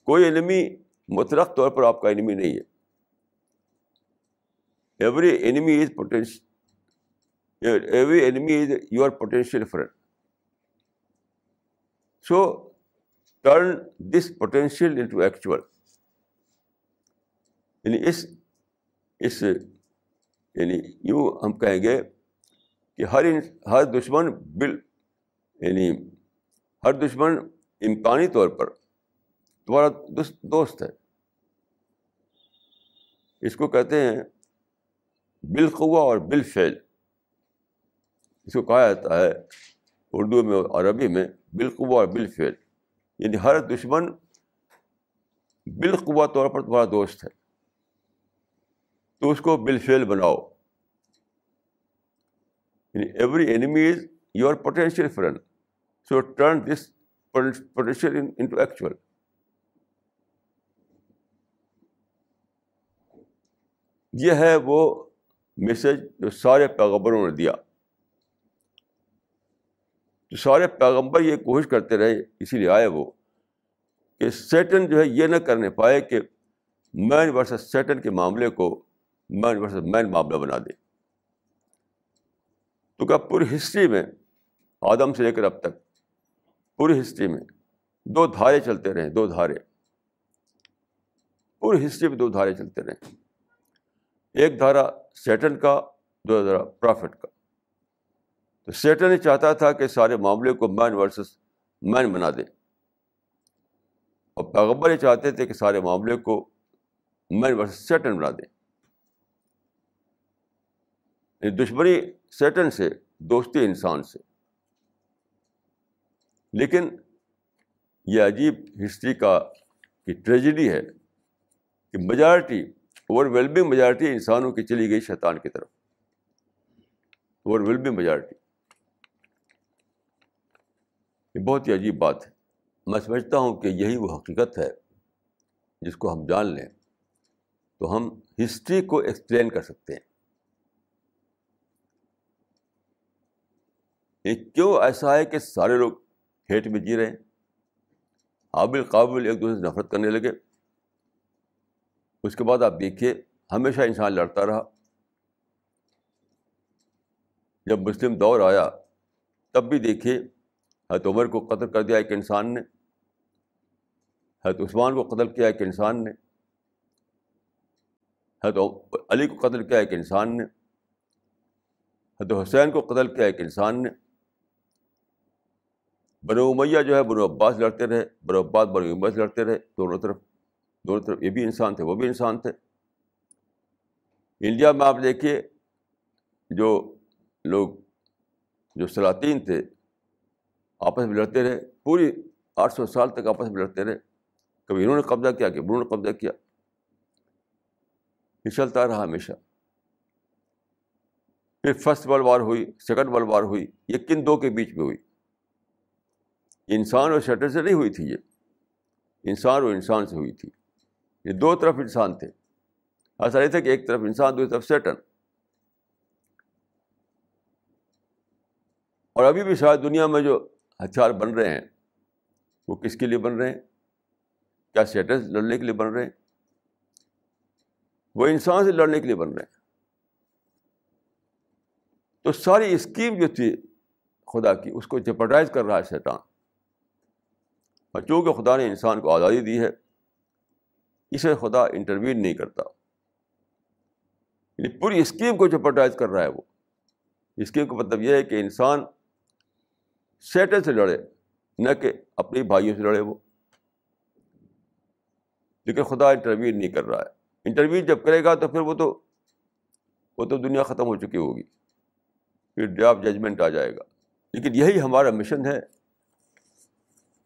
کوئی اینیمی مطلق طور پر آپ کا اینیمی نہیں ہے. Every enemy is potential every enemy is your potential friend so turn this potential into actual یعنی اس اس یعنی یوں ہم کہیں گے کہ ہر ہر دشمن بل یعنی ہر دشمن امکانی طور پر تمہارا دوست ہے۔ اس کو کہتے ہیں بالقوا اور بالفعل۔ اس کو کہا جاتا ہے اردو میں اور عربی میں بالقوا اور بالفعل۔ یعنی ہر دشمن بالقوا طور پر تمہارا دوست ہے۔ تو اس کو بالفعل بناؤ۔ یعنی every enemy is your potential friend so turn this potential into actual یہ ہے وہ میسج جو سارے پیغمبروں نے دیا۔ تو سارے پیغمبر یہ کوشش کرتے رہے، اسی لیے آئے وہ کہ سیٹن جو ہے یہ نہ کرنے پائے کہ مین ورسز سیٹن کے معاملے کو مین ورسز مین معاملہ بنا دے۔ تو کیا پوری ہسٹری میں آدم سے لے کر اب تک پوری ہسٹری میں دو دھارے چلتے رہے، دو دھارے۔ پوری ہسٹری میں دو دھارے چلتے رہے۔ ایک دھارا سیٹن کا دو دھارا پرافٹ کا۔ تو سیٹن ہی چاہتا تھا کہ سارے معاملے کو مین ورسز مین بنا دے۔ اور پیغبر یہ چاہتے تھے کہ سارے معاملے کو مین ورسز سیٹن بنا دیں دشمنی سیٹن سے، دوستی انسان سے۔ لیکن یہ عجیب ہسٹری کا کی ٹریجڈی ہے کہ میجارٹی اوور ویلمنگ میجارٹی انسانوں کی چلی گئی شیطان کی طرف۔ اوور ویلمنگ میجارٹی یہ بہت ہی عجیب بات ہے۔ میں سمجھتا ہوں کہ یہی وہ حقیقت ہے جس کو ہم جان لیں۔ تو ہم ہسٹری کو ایکسپلین کر سکتے ہیں۔ کیوں ایسا ہے کہ سارے لوگ ہیٹ میں جی رہے ہیں؟ قابل قابل ایک دوسرے سے نفرت کرنے لگے۔ اس کے بعد آپ دیکھیے، ہمیشہ انسان لڑتا رہا۔ جب مسلم دور آیا، تب بھی دیکھیے حضرت عمر کو قتل کر دیا ایک انسان نے، حضرت عثمان کو قتل کیا ایک انسان نے، حضرت علی کو قتل کیا ایک انسان نے، حضرت حسین کو قتل کیا ایک انسان نے۔ بنو امیہ جو ہے، بنو عباس لڑتے رہے، بنو عباس، بنو امت لڑتے رہے، دونوں طرف دونوں طرف یہ بھی انسان تھے، وہ بھی انسان تھے۔ انڈیا میں آپ دیکھیے، جو لوگ، جو سلاطین تھے آپس میں لڑتے رہے۔ پوری آٹھ سو سال تک آپس میں لڑتے رہے۔ کبھی انہوں نے قبضہ کیا کہ انہوں نے قبضہ کیا۔ یہ چلتا رہا ہمیشہ۔ پھر فرسٹ ورلڈ وار ہوئی، سیکنڈ ورلڈ وار ہوئی، یہ کن دو کے بیچ میں ہوئی؟ انسان اور شٹر سے نہیں ہوئی تھی یہ۔ انسان اور انسان سے ہوئی تھی۔ یہ دو طرف انسان تھے۔ ایسا نہیں تھا کہ ایک طرف انسان، دوسری طرف سیٹن اور ابھی بھی شاید دنیا میں جو ہتھیار بن رہے ہیں۔ وہ کس کے لیے بن رہے ہیں؟ کیا سیٹن لڑنے کے لیے بن رہے ہیں؟ وہ انسان سے لڑنے کے لیے بن رہے ہیں۔ تو ساری اسکیم جو تھی خدا کی، اس کو جپٹائز کر رہا ہے شیطان۔ اور چونکہ خدا نے انسان کو آزادی دی ہے، اسے خدا انٹروین نہیں کرتا۔ یعنی پوری اسکیم کو جپٹائز کر رہا ہے وہ۔ اسکیم کا مطلب یہ ہے کہ انسان سیٹل سے لڑے، نہ کہ اپنے بھائیوں سے لڑے وہ۔ لیکن خدا انٹرویو نہیں کر رہا ہے۔ انٹرویو جب کرے گا تو پھر وہ تو وہ تو دنیا ختم ہو چکی ہوگی۔ پھر ڈے آف ججمنٹ آ جائے گا۔ لیکن یہی ہمارا مشن ہے۔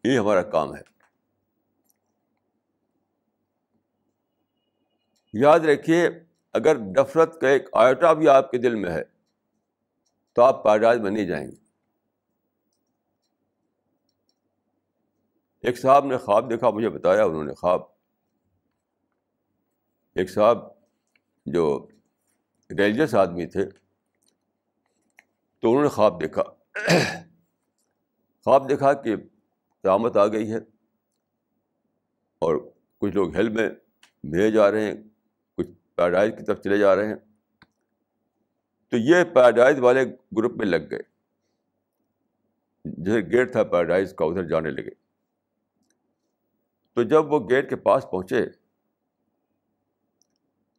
یہی ہمارا کام ہے۔ یاد رکھیے، اگر نفرت کا ایک آئٹا بھی آپ کے دل میں ہے، تو آپ پیدائش میں نہیں جائیں گے۔ ایک صاحب نے خواب دیکھا، مجھے بتایا، انہوں نے خواب۔ ایک صاحب جو ریلیجس آدمی تھے، تو انہوں نے خواب دیکھا۔ خواب دیکھا کہ قیامت آ گئی ہے اور کچھ لوگ ہیل میں بھیجے جا رہے ہیں، کچھ پیراڈائز کی طرف چلے جا رہے ہیں۔ تو یہ پیراڈائز والے گروپ میں لگ گئے۔ جیسے گیٹ تھا پیراڈائز کا، ادھر جانے لگے۔ تو جب وہ گیٹ کے پاس پہنچے،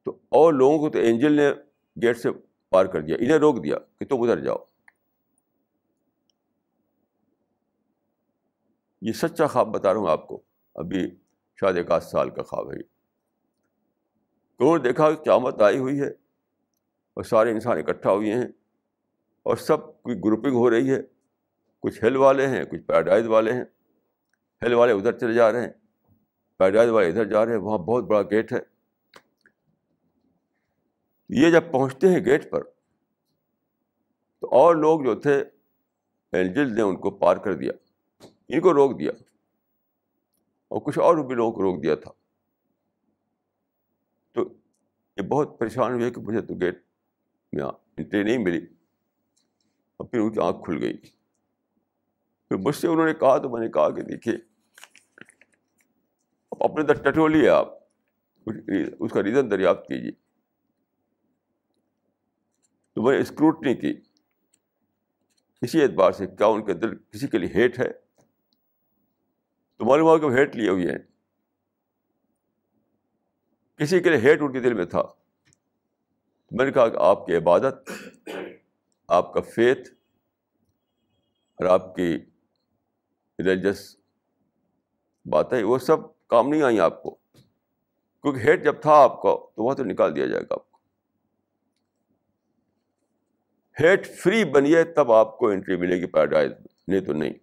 تو اور لوگوں کو تو اینجل نے گیٹ سے پار کر دیا، انہیں روک دیا کہ تم ادھر جاؤ۔ یہ سچا خواب بتا رہا ہوں آپ کو۔ ابھی شاید ایک آدھ سال کا خواب ہے انہوں نے دیکھا کہ قیامت آئی ہوئی ہے اور سارے انسان اکٹھا ہوئے ہیں اور سب کوئی گروپنگ ہو رہی ہے۔ کچھ ہیل والے ہیں، کچھ پیراڈائز والے ہیں۔ ہیل والے ادھر چلے جا رہے ہیں۔ پیراڈائز والے ادھر جا رہے ہیں، وہاں بہت بڑا گیٹ ہے۔ یہ جب پہنچتے ہیں گیٹ پر، تو اور لوگ جو تھے اینجل نے ان کو پار کر دیا، ان کو روک دیا، اور کچھ اور بھی لوگوں کو روک دیا تھا۔ تو یہ بہت پریشان ہوئے کہ مجھے تو گیٹ میں انٹری نہیں ملی۔ اور پھر ان کی آنکھ کھل گئی۔ پھر مجھ سے انہوں نے کہا، تو میں نے کہا کہ دیکھیے اپنے در ٹٹولیے آپ۔ اس کا ریزن دریافت کیجیے۔ تو میں نے اسکروٹنی کی۔ اسی اعتبار سے کیا ان کے دل کسی کے لیے ہیٹ ہے؟ تو معلوم ہوا کہ ہیٹ لیے ہوئے ہیں کسی کے لیے ہیٹ ان کے دل میں تھا۔ میں نے کہا کہ آپ کی عبادت، آپ کا فیتھ اور آپ کی ریلیجس باتیں، وہ سب کام نہیں آئیں آپ کو۔ کیونکہ ہیٹ جب تھا آپ کا، تو وہاں تو نکال دیا جائے گا آپ کو۔ ہیٹ فری بنیے تب آپ کو انٹری ملے گی پیراڈائز میں، نہیں تو نہیں۔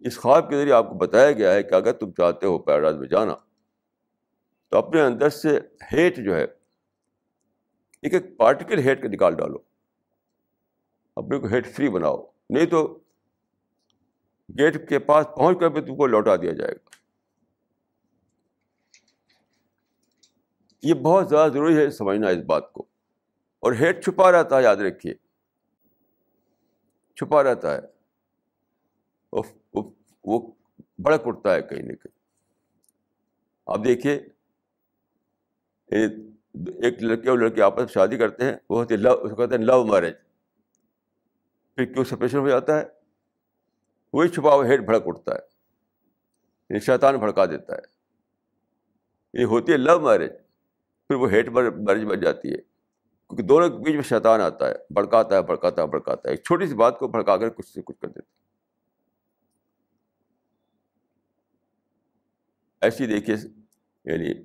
اس خواب کے ذریعے آپ کو بتایا گیا ہے کہ اگر تم چاہتے ہو پیراڈائز میں جانا، تو اپنے اندر سے ہیٹ جو ہے، ایک ایک پارٹیکل ہیٹ کا نکال ڈالو۔ اپنے کو ہیٹ فری بناؤ۔ نہیں تو گیٹ کے پاس پہنچ کر بھی تم کو لوٹا دیا جائے گا۔ یہ بہت زیادہ ضروری ہے سمجھنا اس بات کو۔ اور ہیٹ چھپا رہتا ہے، یاد رکھیے۔ چھپا رہتا ہے۔ وہ بڑک اٹھتا ہے کہیں نہ کہیں۔ آپ دیکھیے ایک لڑکے اور لڑکی آپس میں شادی کرتے ہیں، وہ ہوتی ہے لو، اس کو کہتے ہیں لو میرج پھر کیوں سپریشن ہو جاتا ہے؟ وہی چھپا ہوا ہیٹ بھڑک اٹھتا ہے۔ یعنی شیطان بھڑکا دیتا ہے۔ یہ ہوتی ہے لو میرج پھر وہ ہیٹ میرج بن جاتی ہے۔ کیونکہ دونوں کے بیچ میں شیطان آتا ہے، بھڑکاتا ہے بھڑکاتا ہے بھڑکاتا ہے۔ ایک چھوٹی سی بات کو بھڑکا کر کچھ سے کچھ کر دیتا ایسی دیکھیے یعنی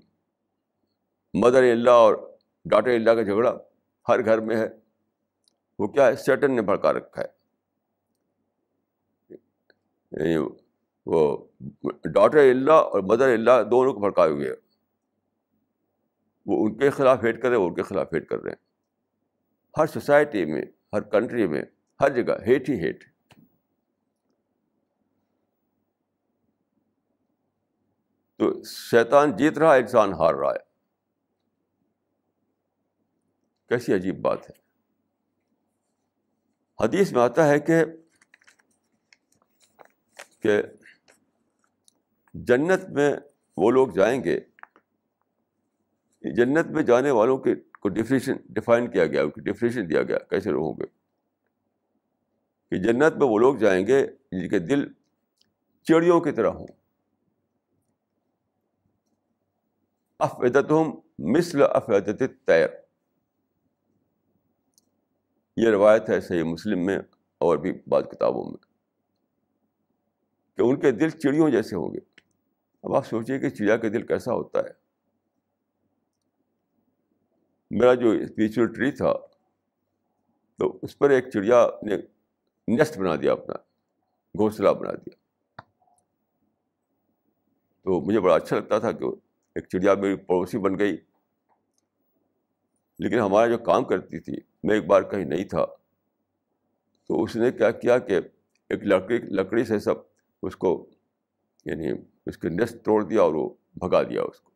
مدر اللہ اور ڈاٹر اللہ کا جھگڑا ہر گھر میں ہے۔ وہ کیا ہے؟ سیٹن نے بھڑکا رکھا ہے۔ یعنی وہ ڈاٹر اللہ اور مدر اللہ دونوں کو بھڑکائے ہوئے وہ ان کے خلاف ہیٹ کر رہے ہیں، وہ ان کے خلاف ہیٹ کر رہے ہیں۔ ہر سوسائٹی میں، ہر کنٹری میں، ہر جگہ ہیٹ ہی ہیٹ تو شیطان جیت رہا، انسان ہار رہا ہے۔ کیسی عجیب بات ہے۔ حدیث میں آتا ہے کہ کہ جنت میں وہ لوگ جائیں گے، جنت میں جانے والوں کے کو ڈیفینیشن ڈیفائن کیا گیا ڈیفینیشن دیا گیا، کیسے لوگوں کے کہ جنت میں وہ لوگ جائیں گے جن کے دل چڑیوں کی طرح ہوں۔ افیدت ہم مثل افیدت تیر یہ روایت ہے صحیح مسلم میں اور بھی بعض کتابوں میں۔ کہ ان کے دل چڑیوں جیسے ہوں گے۔ اب آپ سوچیے کہ چڑیا کا دل کیسا ہوتا ہے۔ میرا جو اسپریچل ٹری تھا، تو اس پر ایک چڑیا نے نیسٹ بنا دیا اپنا، گھونسلہ بنا دیا۔ تو مجھے بڑا اچھا لگتا تھا کہ ایک چڑیا میری پڑوسی بن گئی۔ لیکن ہمارا جو کام کرتی تھی، میں ایک بار کہیں نہیں تھا۔ تو اس نے کیا کیا کہ ایک لکڑی لکڑی سے سب اس کو یعنی اس کے نیسٹ توڑ دیا اور وہ بھگا دیا اس کو۔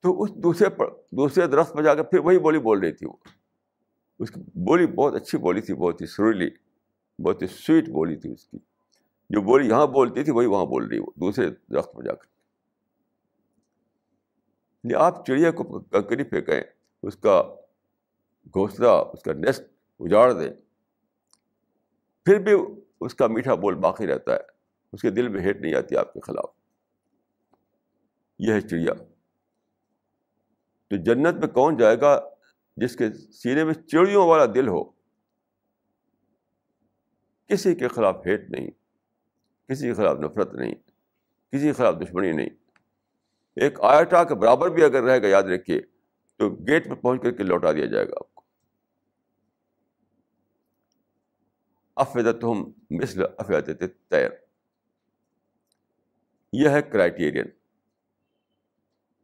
تو اس دوسرے پر، دوسرے درخت پہ جا کے پھر وہی بولی بول رہی تھی وہ۔ اس کی بولی بہت اچھی بولی تھی، بہت ہی سریلی، بہت ہی سویٹ بولی تھی اس کی۔ جو بولی یہاں بولتی تھی، وہی وہاں بول رہی وہ، دوسرے درخت پہ جا کر یعنی آپ چڑیا کو کنکری پھینکیں، اس کا گھونسلہ، اس کا نیسٹ اجاڑ دیں۔ پھر بھی اس کا میٹھا بول باقی رہتا ہے۔ اس کے دل میں ہیٹ نہیں آتی آپ کے خلاف۔ یہ ہے چڑیا۔ تو جنت میں کون جائے گا جس کے سینے میں چڑیوں والا دل ہو؟ کسی کے خلاف ہیٹ نہیں، کسی کے خلاف نفرت نہیں، کسی کے خلاف دشمنی نہیں۔ ایک آیٹا کے برابر بھی اگر رہے گا یاد رکھیے، تو گیٹ پہ پہنچ کر کے لوٹا دیا جائے گا۔ آپ کو افیدت ہم مثل افیدت تیر یہ ہے کرائٹیرین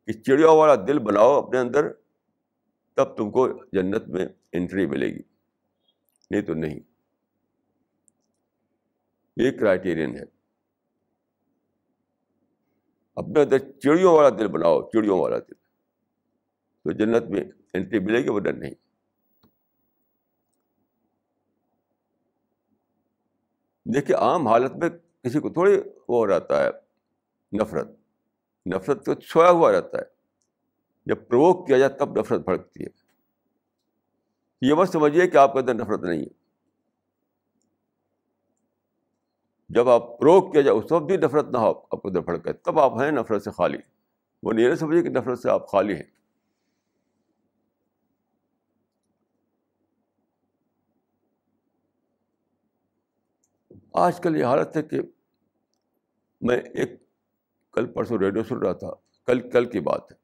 کہ چڑیا والا دل بناؤ اپنے اندر، تب تم کو جنت میں انٹری ملے گی۔ نہیں تو نہیں۔ یہ کرائٹیرین ہے۔ اپنے اندر چڑیوں والا دل بناؤ، چڑیوں والا دل۔ تو جنت میں انٹری ملے گی وہ ڈر نہیں۔ دیکھیے، عام حالت میں کسی کو تھوڑی وہ رہتا ہے، نفرت۔ نفرت تو چھویا ہوا رہتا ہے۔ جب پروک کیا جائے تب نفرت بھڑکتی ہے۔ یہ بس سمجھیے کہ آپ کے اندر نفرت نہیں ہے۔ جب آپ روک کیا جائے، اس وقت بھی نفرت نہ ہو، آپ کو ادھر پھڑکے تب آپ ہیں نفرت سے خالی۔ وہ نہیں سمجھے کہ نفرت سے آپ خالی ہیں۔ آج کل یہ حالت ہے کہ میں ایک کل پرسوں ریڈیو سن رہا تھا، کل کل کی بات ہے۔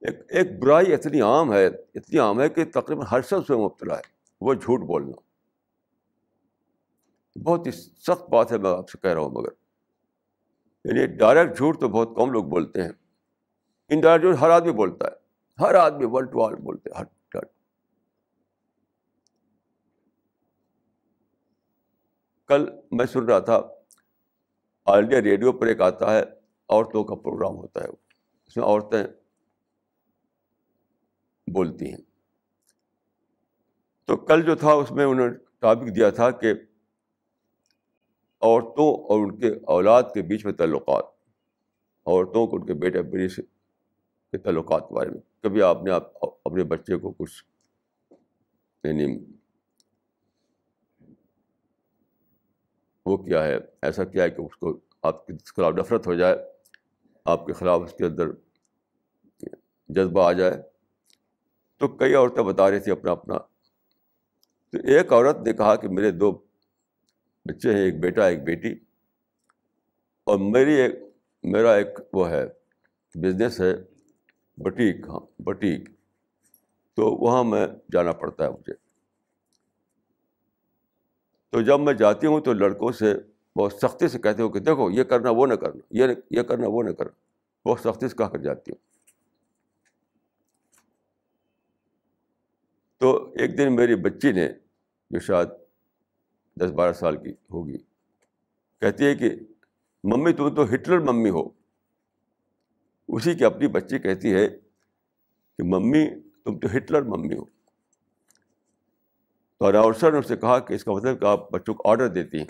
ایک ایک برائی اتنی عام ہے، اتنی عام ہے کہ تقریباً ہر شخص میں مبتلا ہے، وہ جھوٹ بولنا۔ بہت ہی سخت بات ہے، میں آپ سے کہہ رہا ہوں، مگر یعنی ڈائریکٹ جھوٹ تو بہت کم لوگ بولتے ہیں۔ ان ڈائریکٹ جھوٹ ہر آدمی بولتا ہے، ہر آدمی ون ٹو آل بولتے ہیں، ہر کل میں سن رہا تھا، آل انڈیا ریڈیو پر ایک آتا ہے، عورتوں کا پروگرام ہوتا ہے۔ اس میں عورتیں بولتی ہیں۔ تو کل جو تھا، اس میں انہوں نے ٹاپک دیا تھا کہ عورتوں اور ان کے اولاد کے بیچ میں تعلقات، عورتوں کو ان کے بیٹے بیٹی سے کے تعلقات کے بارے میں۔ کبھی آپ نے آپ اپنے بچے کو کچھ یعنی وہ کیا ہے؟ ایسا کیا ہے کہ اس کو آپ کے خلاف نفرت ہو جائے، آپ کے خلاف اس کے اندر جذبہ آ جائے۔ تو کئی عورتیں بتا رہی تھیں اپنا اپنا۔ تو ایک عورت نے کہا کہ میرے دو بچے ہیں، ایک بیٹا، ایک بیٹی۔ اور میری ایک، میرا ایک وہ ہے، بزنس ہے، بٹیک ہاں بٹیک۔ تو وہاں میں جانا پڑتا ہے مجھے۔ تو جب میں جاتی ہوں تو لڑکوں سے بہت سختی سے کہتے ہو کہ دیکھو، یہ کرنا، وہ نہ کرنا، یہ یہ کرنا، وہ نہ کرنا، بہت سختی سے کہا کر جاتی ہوں۔ تو ایک دن میری بچی نے، جو شاید دس بارہ سال کی ہوگی، کہتی ہے کہ ممی تم تو ہٹلر ممی ہو۔ اسی کی اپنی بچی کہتی ہے کہ ممی، تم تو ہٹلر ممی ہو۔ تو اناؤنسر نے اس سے کہا کہ اس کا مطلب کہ آپ بچوں کو آڈر دیتی ہیں۔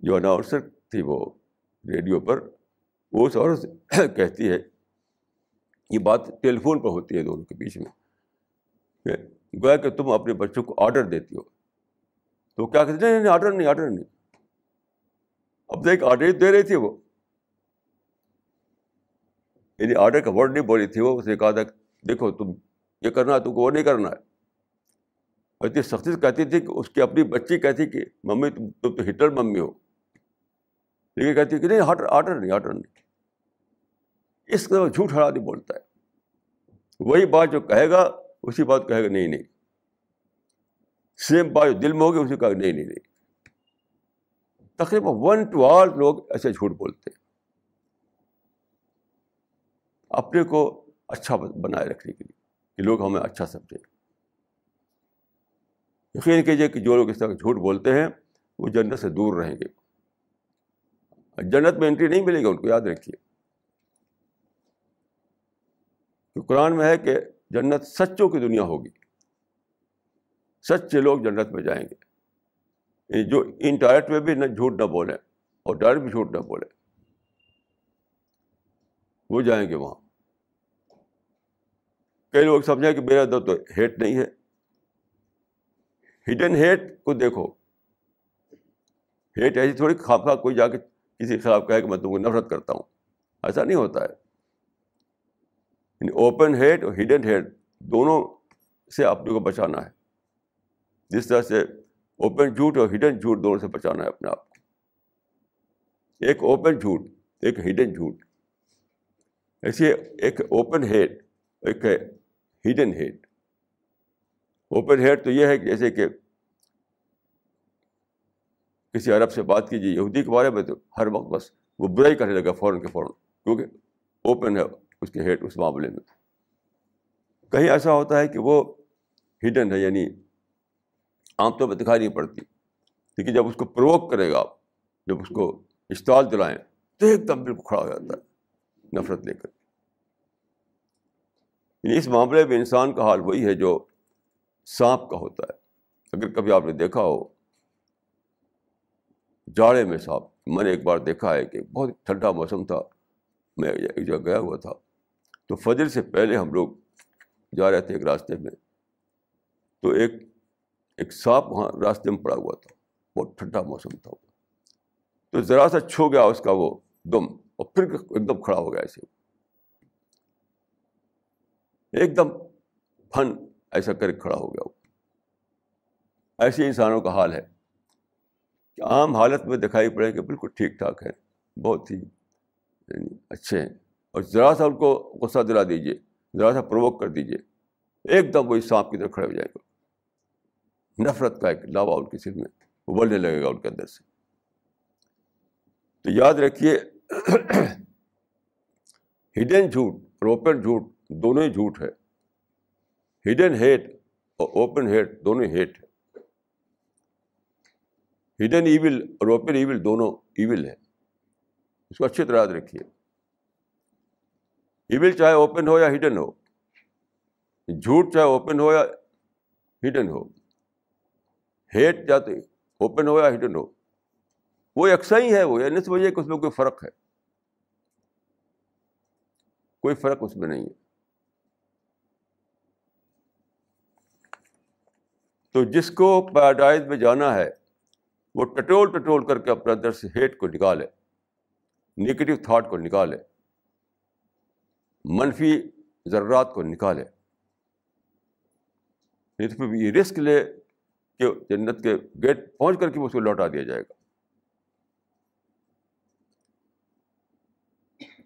جو اناؤنسر تھی وہ ریڈیو پر، وہ اس عورت کہتی ہے، یہ بات ٹیلی فون پر ہوتی ہے دونوں کے بیچ میں۔ گویا کہ تم اپنے بچوں کو آڈر دیتی ہو۔ تو کیا کہتے نہیں نہیں آڈر نہیں آڈر نہیں۔ اب دیکھ آڈر دے رہی تھی وہ۔ یعنی آڈر کا ورڈ نہیں بولی تھی وہ، اس نے کہا تھا دیکھو، تم یہ کرنا ہے، تم کو وہ نہیں کرنا ہے۔ اتنی سختی سے کہتی تھی کہ اس کی اپنی بچی کہتی کہ ممی تم تم تو ہٹلر ممی ہو۔ لیکن کہتی کہ نہیں آرڈر آرڈر نہیں آرڈر نہیں۔ اس کا جھوٹ ہرا نہیں بولتا ہے۔ وہی بات جو کہے گا، اسی بات کہے گا، نہیں نہیں۔ سیم بات جو دل میں ہوگی، اسی کا نہیں نہیں نہیں۔ تقریباً ون ٹو آل لوگ ایسے جھوٹ بولتے ہیں۔ اپنے کو اچھا بنائے رکھنے کے لیے کہ لوگ ہمیں اچھا سمجھیں۔ یقین کیجیے کہ جو لوگ اس طرح جھوٹ بولتے ہیں، وہ جنت سے دور رہیں گے۔ جنت میں انٹری نہیں ملے گی، ان کو یاد رکھیے۔ قرآن میں ہے کہ جنت سچوں کی دنیا ہوگی۔ سچے لوگ جنت میں جائیں گے۔ یعنی جو ان ڈائریکٹ میں بھی نہ جھوٹ نہ بولیں اور ڈائریکٹ بھی جھوٹ نہ بولیں، وہ جائیں گے وہاں۔ کئی لوگ سمجھیں کہ میرا اندر تو ہیٹ نہیں ہے۔ ہڈن ہیٹ کو دیکھو۔ ہیٹ ایسی تھوڑی خواہ خواہ کوئی جا کے کسی خلاف کہے کہ میں تم کو نفرت کرتا ہوں۔ ایسا نہیں ہوتا ہے۔ یعنی اوپن ہیٹ اور ہڈن ہیٹ دونوں سے اپنے کو بچانا ہے۔ جس طرح سے اوپن جھوٹ اور ہڈن جھوٹ دونوں سے بچانا ہے اپنے آپ کو۔ ایک اوپن جھوٹ، ایک ہڈن جھوٹ۔ ایسے ایک اوپن ہیٹ ایک ہڈن ہیٹ اوپن ہیڈ تو یہ ہے کہ جیسے کہ کسی عرب سے بات کیجیے یہودی کے بارے میں تو ہر وقت بس وہ برائی کرنے لگا فوراً کے فوراً، کیونکہ اوپن ہے اس کے ہیڈ اس معاملے میں۔ کہیں ایسا ہوتا ہے کہ وہ ہڈن ہے یعنی عام طور پہ دکھائی نہیں پڑتی۔ لیکن جب اس کو پروک کرے گا آپ، جب اس کو اشتعال دلائیں، تو ایک دم بالکل کھڑا ہو جاتا ہے، نفرت لے کر۔ یعنی اس معاملے میں انسان کا حال وہی ہے جو سانپ کا ہوتا ہے۔ اگر کبھی آپ نے دیکھا ہو، جاڑے میں سانپ، میں نے ایک بار دیکھا ہے کہ بہت ٹھنڈا موسم تھا، میں ایک جگہ گیا ہوا تھا۔ تو فجر سے پہلے ہم لوگ جا رہے تھے ایک راستے میں۔ تو ایک ایک سانپ وہاں راستے میں پڑا ہوا تھا۔ بہت ٹھنڈا موسم تھا۔ تو ذرا سا چھو گیا اس کا وہ دم اور پھر ایک دم کھڑا ہو گیا ایسے ایک دم پھن ایسا کر کھڑا ہو گیا وہ۔ ایسے انسانوں کا حال ہے کہ عام حالت میں دکھائی پڑے کہ بالکل ٹھیک ٹھاک ہے، بہت ہی یعنی اچھے ہیں۔ اور ذرا سا ان کو غصہ دلا دیجیے ذرا سا پروک کر دیجیے ایک دم وہی سانپ کی طرف کھڑے ہو جائے گا۔ نفرت کا ایک لاوا ان کے سر میں ابلنے لگے گا ان کے اندر سے۔ تو یاد رکھیے ہڈن جھوٹ اور اوپن جھوٹ دونوں ہی جھوٹ ہے۔ ہڈن ہیٹ اور اوپن ہیٹ دونوں ہیٹ ہے ہڈن ایول اور اوپن ایول دونوں ایول ہے اس کو اچھی طرح یاد رکھیے ایول چاہے اوپن ہو یا ہڈن ہو جھوٹ چاہے اوپن ہو یا ہڈن ہو ہیٹ چاہتے اوپن ہو یا ہڈن ہو وہ یکساں ہی ہے وہ یعنی سمجھیے کہ اس میں کوئی فرق ہے کوئی فرق اس میں نہیں ہے تو جس کو پیراڈائز میں جانا ہے، وہ ٹٹول ٹٹول کر کے اپنے اندر سے ہیٹ کو نکالے نگیٹو تھاٹ کو نکالے، منفی ذرات کو نکالے۔ یہ رسک لے کہ جنت کے گیٹ پہنچ کر کے اس کو لوٹا دیا جائے گا۔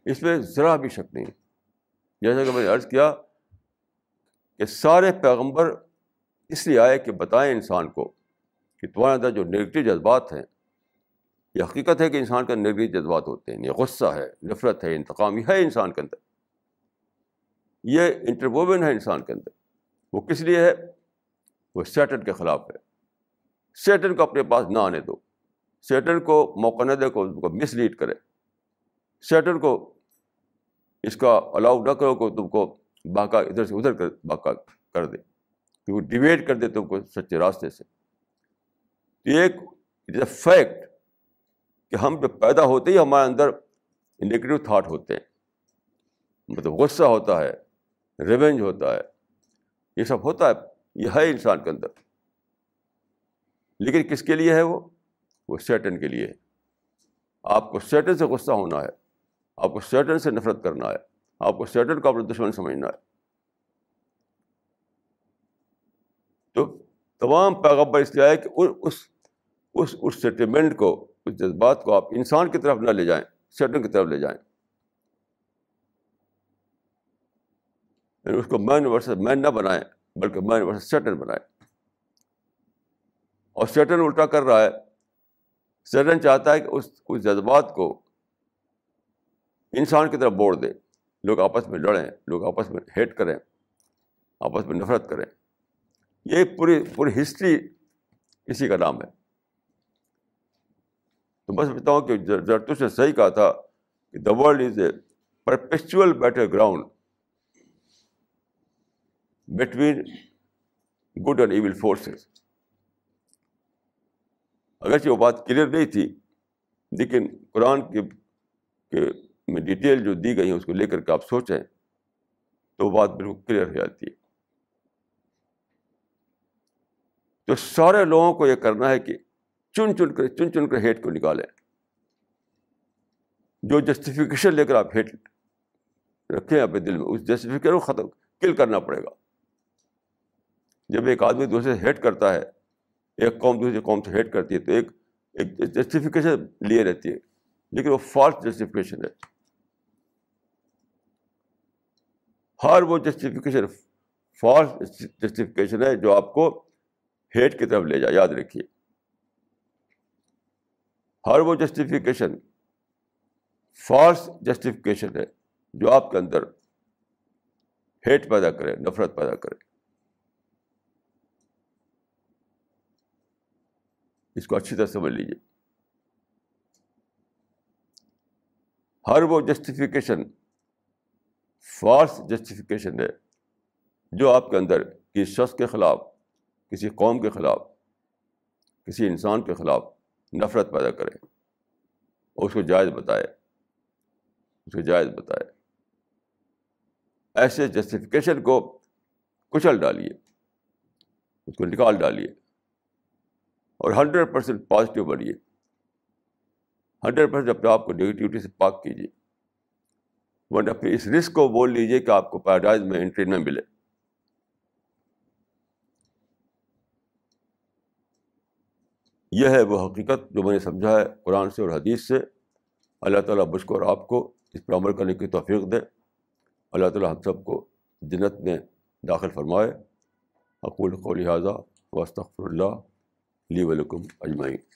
اس میں ذرا بھی شک نہیں۔ جیسا کہ میں نے عرض کیا کہ سارے پیغمبر اس لیے آئے کہ بتائیں انسان کو کہ تمہارے اندر جو نگیٹو جذبات ہیں، یہ حقیقت ہے کہ انسان کا نگیٹو جذبات ہوتے ہیں، یہ غصہ ہے، نفرت ہے، انتقامی ہے انسان کے اندر۔ یہ انٹرووین ہے انسان کے اندر۔ وہ کس لیے ہے؟ وہ سیٹن کے خلاف ہے۔ سیٹن کو اپنے پاس نہ آنے دو۔ سیٹن کو موقع نہ دے کو مس لیڈ کرے۔ سیٹن کو اس کا الاؤ نہ کرو کہ تم کو باقا ادھر سے ادھر کر باقا کر دے۔ کہ وہ ڈیویٹ کر دے تم کو سچے راستے سے۔ ایک اٹ از اے فیکٹ کہ ہم جب پیدا ہوتے ہی ہمارے اندر نگیٹو تھاٹ ہوتے ہیں۔ مطلب غصہ ہوتا ہے ریونج ہوتا ہے، یہ سب ہوتا ہے۔ یہ ہے انسان کے اندر۔ لیکن کس کے لیے ہے وہ؟ وہ سیٹن کے لیے ہے۔ آپ کو سیٹن سے غصہ ہونا ہے، آپ کو سیٹن سے نفرت کرنا ہے، آپ کو سیٹن کو اپنا دشمن سمجھنا ہے۔ تو تمام پیغبر اس لیے آئے کہ اس اس اس سیٹلمنٹ کو، اس جذبات کو آپ انسان کی طرف نہ لے جائیں سیٹل کی طرف لے جائیں۔ یعنی اس کو مین ورسز مین نہ بنائیں، بلکہ مین ورسز سیٹن بنائیں۔ اور سیٹن الٹا کر رہا ہے۔ سیٹن چاہتا ہے کہ اس اس جذبات کو انسان کی طرف بوڑ دے۔ لوگ آپس میں لڑیں، لوگ آپس میں ہیٹ کریں، آپس میں نفرت کریں۔ یہ پوری پوری ہسٹری اسی کا نام ہے۔ تو میں سمجھتا ہوں کہ زرتوش نے صحیح کہا تھا کہ the world is a perpetual battleground between good and evil forces اگرچہ وہ بات کلیئر نہیں تھی، لیکن قرآن کے میں ڈیٹیل جو دی گئی ہیں، اس کو لے کر کے آپ سوچیں تو وہ بات بالکل کلیئر ہو جاتی ہے۔ تو سارے لوگوں کو یہ کرنا ہے کہ چن چن کر چن چن کر ہیٹ کو نکالیں۔ جو جسٹیفیکیشن لے کر آپ ہیٹ رکھیں اپنے دل میں، اس جسٹیفیکیشن کو ختم کل کرنا پڑے گا۔ جب ایک آدمی دوسرے سے ہیٹ کرتا ہے، ایک قوم دوسری قوم سے ہیٹ کرتی ہے، تو ایک ایک جسٹیفیکیشن لیے رہتی ہے۔ لیکن وہ فالس جسٹیفیکیشن ہے۔ ہر وہ جسٹیفیکیشن فالس جسٹیفیکیشن ہے جو آپ کو ہیٹ کی طرف لے جائے، یاد رکھیے۔ ہر وہ جسٹیفیکیشن فالس جسٹیفیکیشن ہے جو آپ کے اندر ہیٹ پیدا کرے، نفرت پیدا کرے۔ اس کو اچھی طرح سمجھ لیجیے ہر وہ جسٹیفیکیشن فالس جسٹیفیکیشن ہے جو آپ کے اندر کسی شخص کے خلاف کسی قوم کے خلاف، کسی انسان کے خلاف نفرت پیدا کرے اور اس کو جائز بتائے، اس کو جائز بتائے۔ ایسے جسٹیفیکیشن کو کچل ڈالیے، اس کو نکال ڈالیے اور ہنڈریڈ پرسینٹ پازیٹیو بنیے۔ ہنڈریڈ پرسینٹ اپنے آپ کو نگیٹیوٹی سے پاک کیجیے۔ ورنہ پھر اس رسک کو بول لیجیے کہ آپ کو پیراڈائز میں انٹری نہ ملے۔ یہ ہے وہ حقیقت جو میں نے سمجھا ہے قرآن سے اور حدیث سے۔ اللہ تعالیٰ مجھ کو اور آپ کو اس پر عمل کرنے کی توفیق دے۔ اللہ تعالیٰ ہم سب کو جنت میں داخل فرمائے۔ اقول قول لہٰذا وسط اللہ لی ولکم اجمعین۔